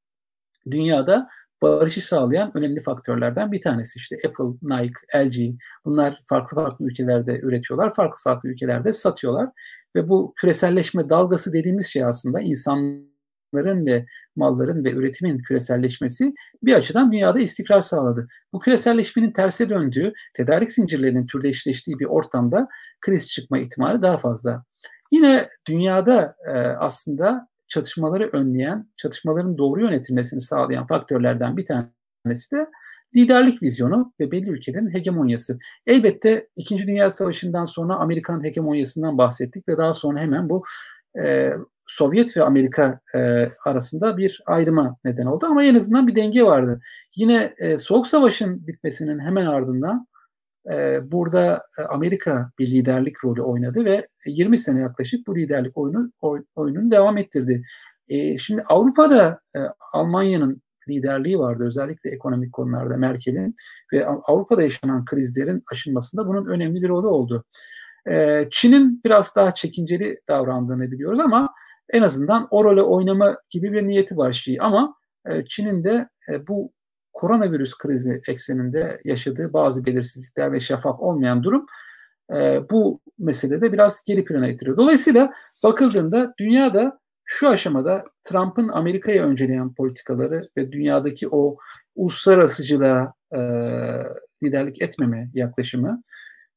dünyada barışı sağlayan önemli faktörlerden bir tanesi. İşte Apple, Nike, LG bunlar farklı farklı ülkelerde üretiyorlar, farklı farklı ülkelerde satıyorlar ve bu küreselleşme dalgası dediğimiz şey aslında insan kaynakların ve malların ve üretimin küreselleşmesi bir açıdan dünyada istikrar sağladı. Bu küreselleşmenin terse döndüğü, tedarik zincirlerinin türdeşleştiği bir ortamda kriz çıkma ihtimali daha fazla. Yine dünyada e, aslında çatışmaları önleyen, çatışmaların doğru yönetilmesini sağlayan faktörlerden bir tanesi de liderlik vizyonu ve belli ülkelerin hegemonyası. Elbette İkinci Dünya Savaşı'ndan sonra Amerikan hegemonyasından bahsettik ve daha sonra hemen bu e, Sovyet ve Amerika e, arasında bir ayrıma neden oldu ama en azından bir denge vardı. Yine e, Soğuk Savaş'ın bitmesinin hemen ardından e, burada e, Amerika bir liderlik rolü oynadı ve 20 sene yaklaşık bu liderlik oyunu oy, oyununu devam ettirdi. E, şimdi Avrupa'da e, Almanya'nın liderliği vardı özellikle ekonomik konularda Merkel'in ve Avrupa'da yaşanan krizlerin aşılmasında bunun önemli bir rolü oldu. E, Çin'in biraz daha çekinceli davrandığını biliyoruz ama en azından o role oynama gibi bir niyeti var Şii. Ama e, Çin'in de e, bu koronavirüs krizi ekseninde yaşadığı bazı belirsizlikler ve şeffaf olmayan durum e, bu meselede biraz geri plana itiriyor. Dolayısıyla bakıldığında dünyada şu aşamada Trump'ın Amerika'ya önceleyen politikaları ve dünyadaki o uluslararasıcılığa e, liderlik etmeme yaklaşımı,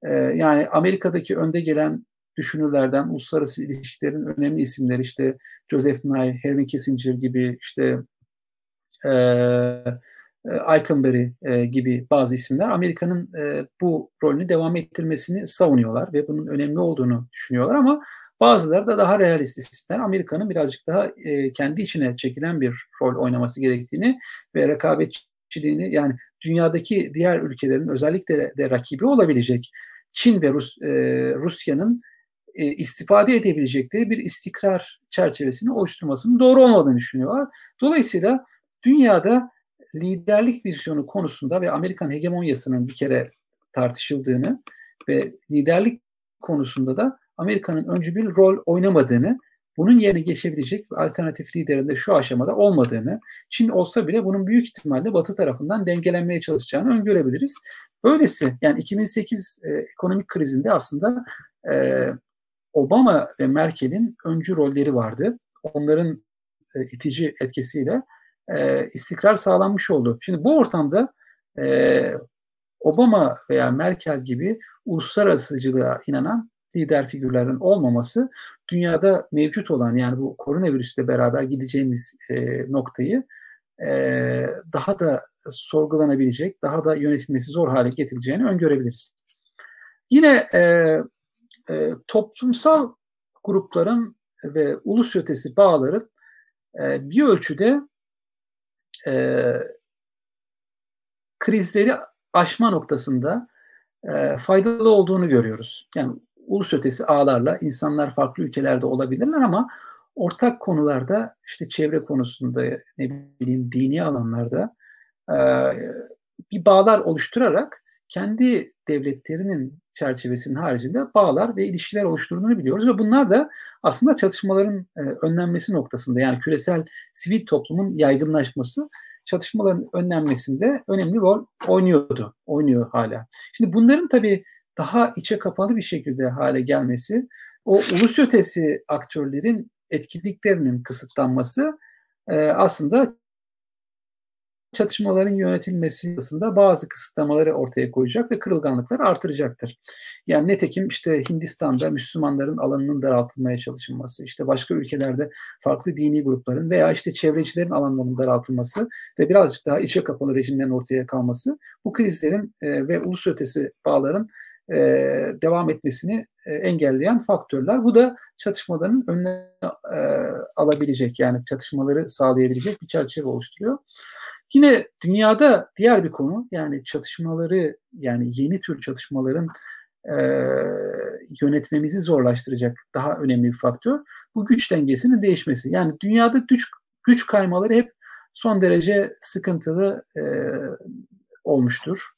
e, yani Amerika'daki önde gelen düşünürlerden uluslararası ilişkilerin önemli isimleri işte Joseph Nye, Henry Kissinger gibi işte e, Eikenberry e, gibi bazı isimler Amerika'nın e, bu rolünü devam ettirmesini savunuyorlar ve bunun önemli olduğunu düşünüyorlar ama bazıları da daha realist isimler. Amerika'nın birazcık daha e, kendi içine çekilen bir rol oynaması gerektiğini ve rekabetçiliğini yani dünyadaki diğer ülkelerin özellikle de rakibi olabilecek Çin ve Rus, e, Rusya'nın e, istifade edebilecekleri bir istikrar çerçevesini oluşturmasının doğru olmadığını düşünüyorlar. Dolayısıyla dünyada liderlik vizyonu konusunda ve Amerikan hegemonyasının bir kere tartışıldığını ve liderlik konusunda da Amerika'nın öncü bir rol oynamadığını, bunun yerine geçebilecek bir alternatif liderin de şu aşamada olmadığını, Çin olsa bile bunun büyük ihtimalle Batı tarafından dengelenmeye çalışacağını öngörebiliriz. Böylesi yani 2008 e, ekonomik krizinde aslında e, Obama ve Merkel'in öncü rolleri vardı. Onların e, itici etkisiyle e, istikrar sağlanmış oldu. Şimdi bu ortamda e, Obama veya Merkel gibi uluslararasıcılığa inanan lider figürlerin olmaması dünyada mevcut olan yani bu koronavirüsle beraber gideceğimiz e, noktayı e, daha da sorgulanabilecek, daha da yönetilmesi zor hale getireceğini öngörebiliriz. Yine e, e, toplumsal grupların ve ulus ötesi bağların e, bir ölçüde e, krizleri aşma noktasında e, faydalı olduğunu görüyoruz. Yani ulus ötesi ağlarla insanlar farklı ülkelerde olabilirler ama ortak konularda işte çevre konusunda ne bileyim dini alanlarda e, bir bağlar oluşturarak kendi devletlerinin çerçevesinin haricinde bağlar ve ilişkiler oluşturduğunu biliyoruz ve bunlar da aslında çatışmaların e, önlenmesi noktasında yani küresel sivil toplumun yaygınlaşması çatışmaların önlenmesinde önemli rol oynuyordu, oynuyor hala. Şimdi bunların tabii daha içe kapalı bir şekilde hale gelmesi, o ulus ötesi aktörlerin etkinliklerinin kısıtlanması e, aslında çatışmaların yönetilmesi aslında bazı kısıtlamaları ortaya koyacak ve kırılganlıkları artıracaktır. Yani netekim işte Hindistan'da Müslümanların alanının daraltılmaya çalışılması, işte başka ülkelerde farklı dini grupların veya işte çevrecilerin alanlarının daraltılması ve birazcık daha içe kapalı rejimlerin ortaya kalması bu krizlerin e, ve ulus ötesi bağların e, devam etmesini e, engelleyen faktörler. Bu da çatışmaların önüne alabilecek yani çatışmaları sağlayabilecek bir çerçeve oluşturuyor. Yine dünyada diğer bir konu yani çatışmaları yani yeni tür çatışmaların e, yönetmemizi zorlaştıracak daha önemli bir faktör bu güç dengesinin değişmesi. Yani dünyada güç, güç kaymaları hep son derece sıkıntılı e, olmuştur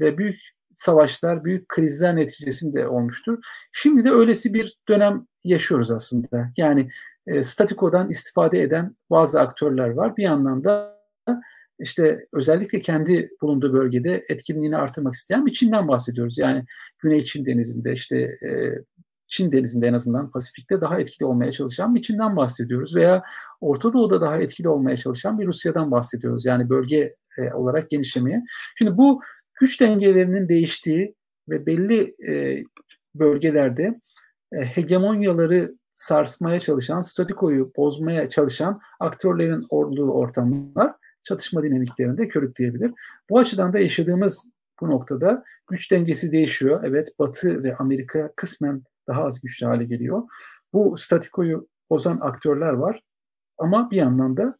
ve büyük savaşlar, büyük krizler neticesinde olmuştur. Şimdi de öylesi bir dönem yaşıyoruz aslında. Yani e, statikodan istifade eden bazı aktörler var. Bir yandan da işte özellikle kendi bulunduğu bölgede etkinliğini artırmak isteyen bir Çin'den bahsediyoruz. Yani Güney Çin Denizi'nde işte e, Çin Denizi'nde en azından Pasifik'te daha etkili olmaya çalışan bir Çin'den bahsediyoruz. Veya Orta Doğu'da daha etkili olmaya çalışan bir Rusya'dan bahsediyoruz. Yani bölge e, olarak genişlemeye. Şimdi bu güç dengelerinin değiştiği ve belli e, bölgelerde e, hegemonyaları sarsmaya çalışan, statikoyu bozmaya çalışan aktörlerin olduğu ortamlar çatışma dinamiklerinde körükleyebilir. Bu açıdan da yaşadığımız bu noktada güç dengesi değişiyor. Evet Batı ve Amerika kısmen daha az güçlü hale geliyor. Bu statikoyu bozan aktörler var. Ama bir yandan da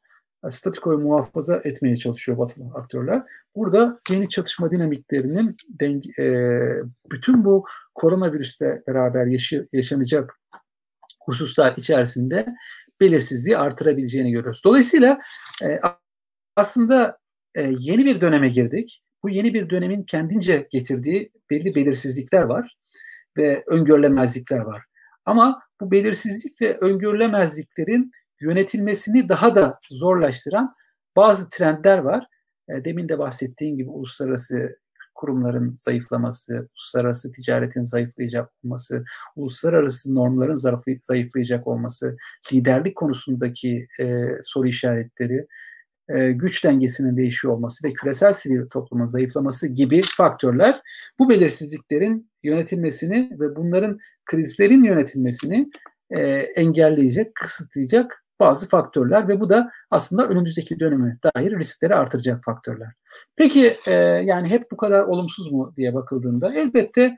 statikoyu muhafaza etmeye çalışıyor batılı aktörler. Burada yeni çatışma dinamiklerinin denge, e, bütün bu koronavirüsle beraber yaşı, yaşanacak hususlar içerisinde belirsizliği artırabileceğini görüyoruz. Dolayısıyla e, aslında e, yeni bir döneme girdik. Bu yeni bir dönemin kendince getirdiği belli belirsizlikler var ve öngörülemezlikler var. Ama bu belirsizlik ve öngörülemezliklerin yönetilmesini daha da zorlaştıran bazı trendler var. E, demin de bahsettiğim gibi uluslararası kurumların zayıflaması, uluslararası ticaretin zayıflayacak olması, uluslararası normların zayıflayacak olması, liderlik konusundaki e, soru işaretleri, e, güç dengesinin değişiyor olması ve küresel sivil toplumun zayıflaması gibi faktörler bu belirsizliklerin yönetilmesini ve bunların krizlerin yönetilmesini e, engelleyecek, kısıtlayacak bazı faktörler ve bu da aslında önümüzdeki döneme dair riskleri artıracak faktörler. Peki e, yani hep bu kadar olumsuz mu diye bakıldığında elbette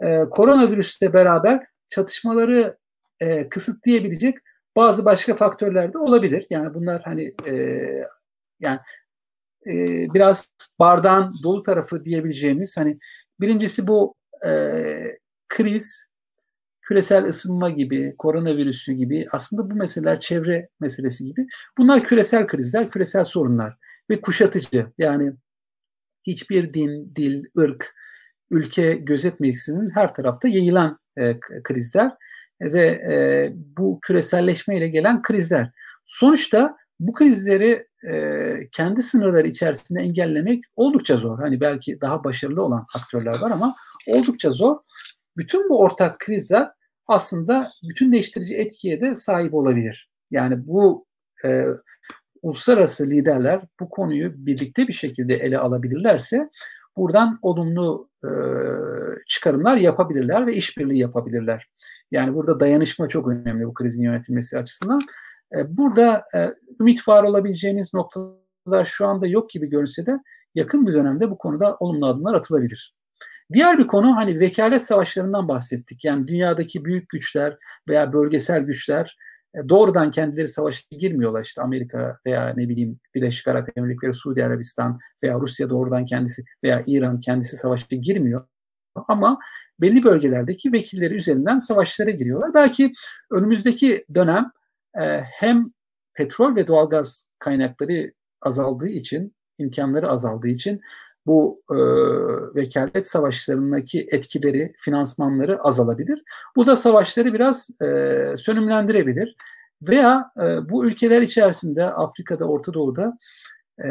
e, koronavirüsle beraber çatışmaları e, kısıtlayabilecek bazı başka faktörler de olabilir. Yani bunlar hani e, yani e, biraz bardağın dolu tarafı diyebileceğimiz hani birincisi bu e, kriz küresel ısınma gibi, koronavirüsü gibi aslında bu meseleler çevre meselesi gibi. Bunlar küresel krizler, küresel sorunlar ve kuşatıcı. Yani hiçbir din, dil, ırk, ülke gözetmeksizin her tarafta yayılan e, krizler ve e, bu küreselleşmeyle gelen krizler. Sonuçta bu krizleri e, kendi sınırları içerisinde engellemek oldukça zor. Hani belki daha başarılı olan aktörler var ama oldukça zor bütün bu ortak krizler aslında bütün değiştirici etkiye de sahip olabilir. Yani bu e, uluslararası liderler bu konuyu birlikte bir şekilde ele alabilirlerse buradan olumlu e, çıkarımlar yapabilirler ve işbirliği yapabilirler. Yani burada dayanışma çok önemli bu krizin yönetilmesi açısından. E, burada e, ümit var olabileceğimiz noktalar şu anda yok gibi görünse de yakın bir dönemde bu konuda olumlu adımlar atılabilir. Diğer bir konu hani vekalet savaşlarından bahsettik. Yani dünyadaki büyük güçler veya bölgesel güçler e, doğrudan kendileri savaşa girmiyorlar. İşte Amerika veya ne bileyim Birleşik Arap Emirlikleri, Suudi Arabistan veya Rusya doğrudan kendisi veya İran kendisi savaşa girmiyor. Ama belli bölgelerdeki vekilleri üzerinden savaşlara giriyorlar. Belki önümüzdeki dönem e, hem petrol ve doğalgaz kaynakları azaldığı için, imkanları azaldığı için bu e, vekalet savaşlarındaki etkileri, finansmanları azalabilir. Bu da savaşları biraz e, sönümlendirebilir. Veya e, bu ülkeler içerisinde Afrika'da, Orta Doğu'da e,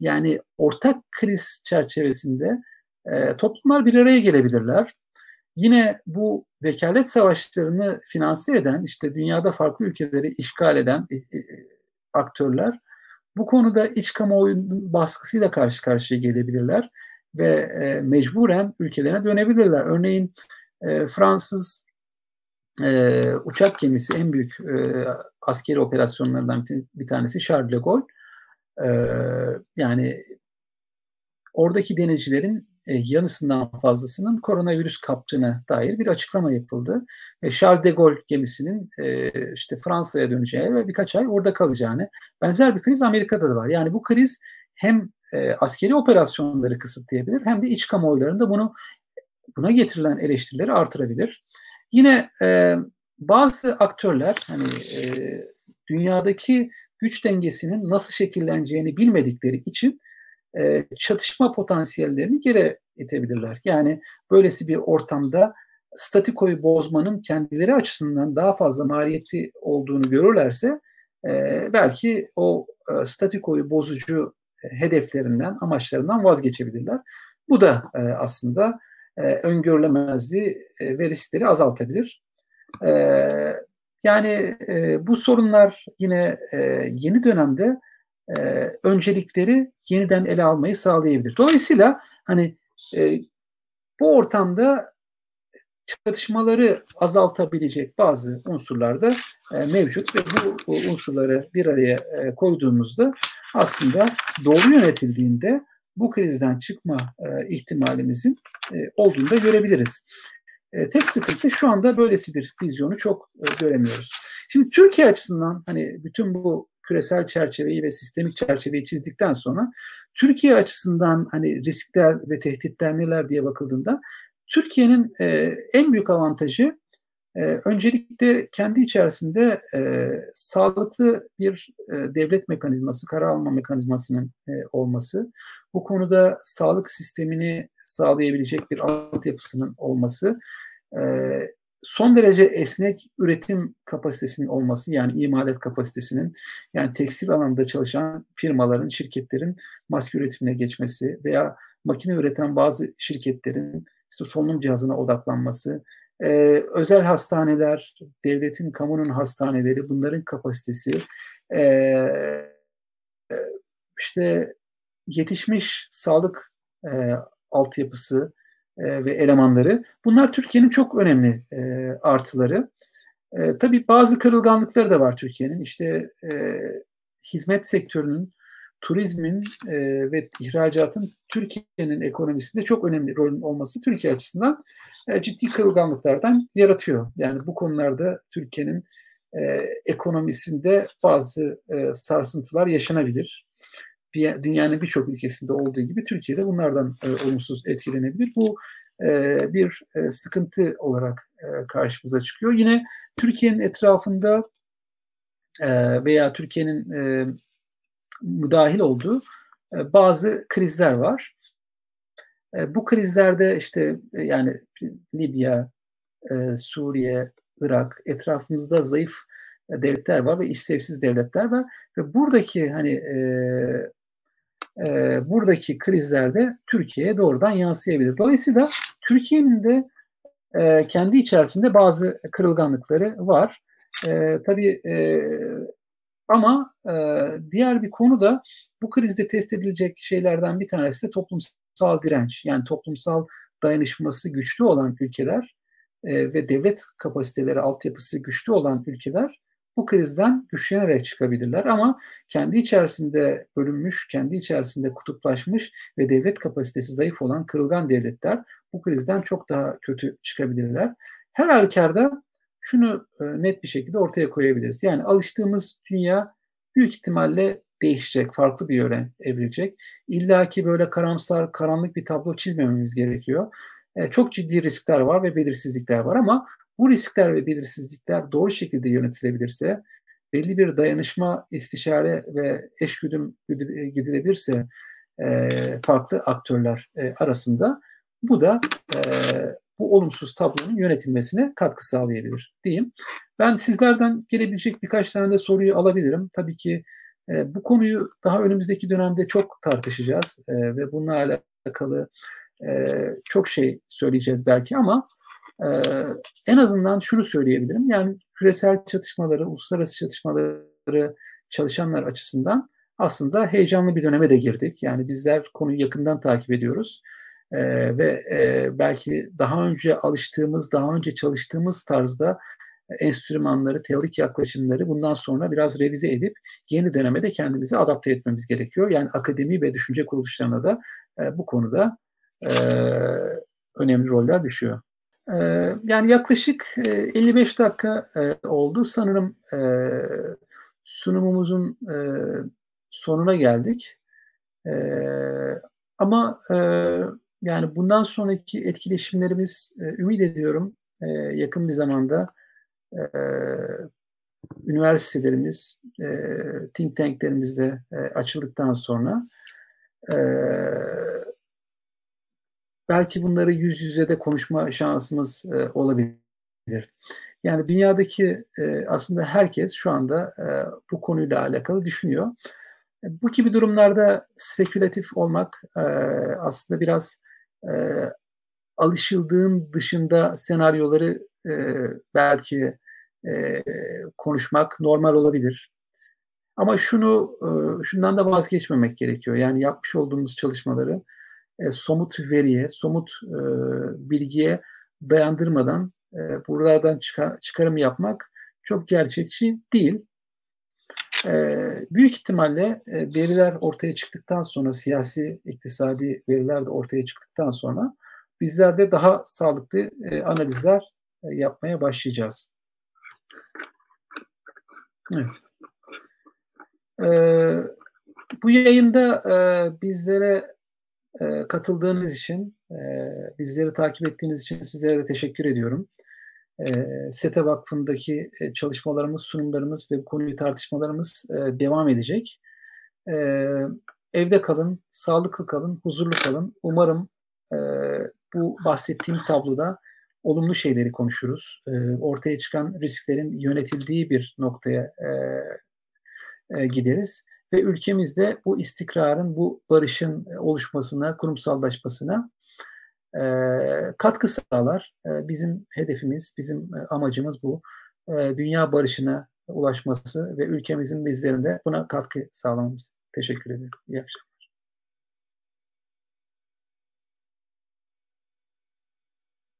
yani ortak kriz çerçevesinde e, toplumlar bir araya gelebilirler. Yine bu vekalet savaşlarını finanse eden, işte dünyada farklı ülkeleri işgal eden e, e, aktörler bu konuda iç kamuoyunun baskısıyla karşı karşıya gelebilirler ve e, mecburen ülkelerine dönebilirler. Örneğin Fransız uçak gemisi en büyük askeri operasyonlarından bir, tanesi Charles de Gaulle. Yani oradaki denizcilerin e, yarısından fazlasının koronavirüs kaptığına dair bir açıklama yapıldı. E, Charles de Gaulle gemisinin e, işte Fransa'ya döneceği ve birkaç ay orada kalacağını. Benzer bir kriz Amerika'da da var. Yani bu kriz hem askeri operasyonları kısıtlayabilir hem de iç kamuoylarında bunu buna getirilen eleştirileri artırabilir. Yine bazı aktörler hani dünyadaki güç dengesinin nasıl şekilleneceğini bilmedikleri için e, çatışma potansiyellerini geri itebilirler. Yani böylesi bir ortamda statikoyu bozmanın kendileri açısından daha fazla maliyeti olduğunu görürlerse e, belki o e, statikoyu bozucu hedeflerinden, amaçlarından vazgeçebilirler. Bu da e, aslında e, öngörülemezliği e, ve riskleri azaltabilir. E, yani e, bu sorunlar yine e, yeni dönemde e, öncelikleri yeniden ele almayı sağlayabilir. Dolayısıyla hani e, bu ortamda çatışmaları azaltabilecek bazı unsurlar da e, mevcut ve bu, bu unsurları bir araya e, koyduğumuzda aslında doğru yönetildiğinde bu krizden çıkma e, ihtimalimizin e, olduğunu da görebiliriz. E, tek sıkıntı şu anda böylesi bir vizyonu çok e, göremiyoruz. Şimdi Türkiye açısından hani bütün bu küresel çerçeveyi ve sistemik çerçeveyi çizdikten sonra Türkiye açısından hani riskler ve tehditler neler diye bakıldığında Türkiye'nin e, en büyük avantajı e, öncelikle kendi içerisinde e, sağlıklı bir e, devlet mekanizması, karar alma mekanizmasının e, olması, bu konuda sağlık sistemini sağlayabilecek bir altyapısının olması, e, son derece esnek üretim kapasitesinin olması yani imalat kapasitesinin yani tekstil alanında çalışan firmaların, şirketlerin maske üretimine geçmesi veya makine üreten bazı şirketlerin işte solunum cihazına odaklanması, e, özel hastaneler, devletin, kamunun hastaneleri, bunların kapasitesi, e, işte yetişmiş sağlık e, altyapısı e, ve elemanları. Bunlar Türkiye'nin çok önemli e, artıları. E, tabii bazı kırılganlıkları da var Türkiye'nin. İşte hizmet sektörünün, turizmin e, ve ihracatın Türkiye'nin ekonomisinde çok önemli rolün olması Türkiye açısından e, ciddi kırılganlıklardan yaratıyor. Yani bu konularda Türkiye'nin e, ekonomisinde bazı e, sarsıntılar yaşanabilir. Dünyanın birçok ülkesinde olduğu gibi Türkiye'de bunlardan e, olumsuz etkilenebilir. Bu e, bir e, sıkıntı olarak e, karşımıza çıkıyor. Yine Türkiye'nin etrafında e, veya Türkiye'nin e, müdahil olduğu e, bazı krizler var. E, bu krizlerde işte e, yani Libya, e, Suriye, Irak etrafımızda zayıf devletler var ve işlevsiz devletler var ve buradaki hani e, e, buradaki krizlerde Türkiye'ye doğrudan yansıyabilir. Dolayısıyla Türkiye'nin de e, kendi içerisinde bazı kırılganlıkları var. E, tabii e, ama e, diğer bir konu da bu krizde test edilecek şeylerden bir tanesi de toplumsal direnç. Yani toplumsal dayanışması güçlü olan ülkeler e, ve devlet kapasiteleri, altyapısı güçlü olan ülkeler bu krizden güçlenerek çıkabilirler. Ama kendi içerisinde bölünmüş, kendi içerisinde kutuplaşmış ve devlet kapasitesi zayıf olan kırılgan devletler bu krizden çok daha kötü çıkabilirler. Her halükarda şunu e, net bir şekilde ortaya koyabiliriz. Yani alıştığımız dünya büyük ihtimalle değişecek, farklı bir yöne evrilecek. İlla ki böyle karamsar, karanlık bir tablo çizmememiz gerekiyor. E, çok ciddi riskler var ve belirsizlikler var ama bu riskler ve belirsizlikler doğru şekilde yönetilebilirse, belli bir dayanışma, istişare ve eşgüdüm gidilebilirse e, farklı aktörler e, arasında bu da e, bu olumsuz tablonun yönetilmesine katkı sağlayabilir diyeyim. Ben sizlerden gelebilecek birkaç tane de soruyu alabilirim. Tabii ki e, bu konuyu daha önümüzdeki dönemde çok tartışacağız e, ve bununla alakalı e, çok şey söyleyeceğiz belki ama e, en azından şunu söyleyebilirim. Yani küresel çatışmaları, uluslararası çatışmaları çalışanlar açısından aslında heyecanlı bir döneme de girdik. Yani bizler konuyu yakından takip ediyoruz. Ee, ve e, belki daha önce alıştığımız, daha önce çalıştığımız tarzda enstrümanları, teorik yaklaşımları bundan sonra biraz revize edip yeni döneme de kendimizi adapte etmemiz gerekiyor. Yani akademi ve düşünce kuruluşlarına da e, bu konuda e, önemli roller düşüyor. E, yani yaklaşık e, 55 dakika e, oldu. Sanırım e, sunumumuzun e, sonuna geldik. E, ama e, yani bundan sonraki etkileşimlerimiz e, ümit ediyorum e, yakın bir zamanda e, üniversitelerimiz, e, think tanklerimizde e, açıldıktan sonra e, belki bunları yüz yüze de konuşma şansımız e, olabilir. Yani dünyadaki e, aslında herkes şu anda e, bu konuyla alakalı düşünüyor. Bu gibi durumlarda spekülatif olmak e, aslında biraz e, alışıldığın dışında senaryoları e, belki e, konuşmak normal olabilir. Ama şunu e, şundan da vazgeçmemek gerekiyor. Yani yapmış olduğumuz çalışmaları e, somut veriye, somut e, bilgiye dayandırmadan e, buralardan çıkar, çıkarım yapmak çok gerçekçi değil. E, büyük ihtimalle e, veriler ortaya çıktıktan sonra, siyasi, iktisadi veriler de ortaya çıktıktan sonra bizler de daha sağlıklı e, analizler e, yapmaya başlayacağız. Evet. E, bu yayında e, bizlere e, katıldığınız için, e, bizleri takip ettiğiniz için sizlere de teşekkür ediyorum. E, SETE Vakfı'ndaki e, çalışmalarımız, sunumlarımız ve bu konuyu tartışmalarımız e, devam edecek. E, evde kalın, sağlıklı kalın, huzurlu kalın. Umarım e, bu bahsettiğim tabloda olumlu şeyleri konuşuruz. E, ortaya çıkan risklerin yönetildiği bir noktaya e, e, gideriz ve ülkemizde bu istikrarın, bu barışın oluşmasına, kurumsallaşmasına katkı sağlar. Bizim hedefimiz, bizim amacımız bu. Dünya barışına ulaşması ve ülkemizin bizlerinde buna katkı sağlamamız. Teşekkür ederim. İyi akşamlar.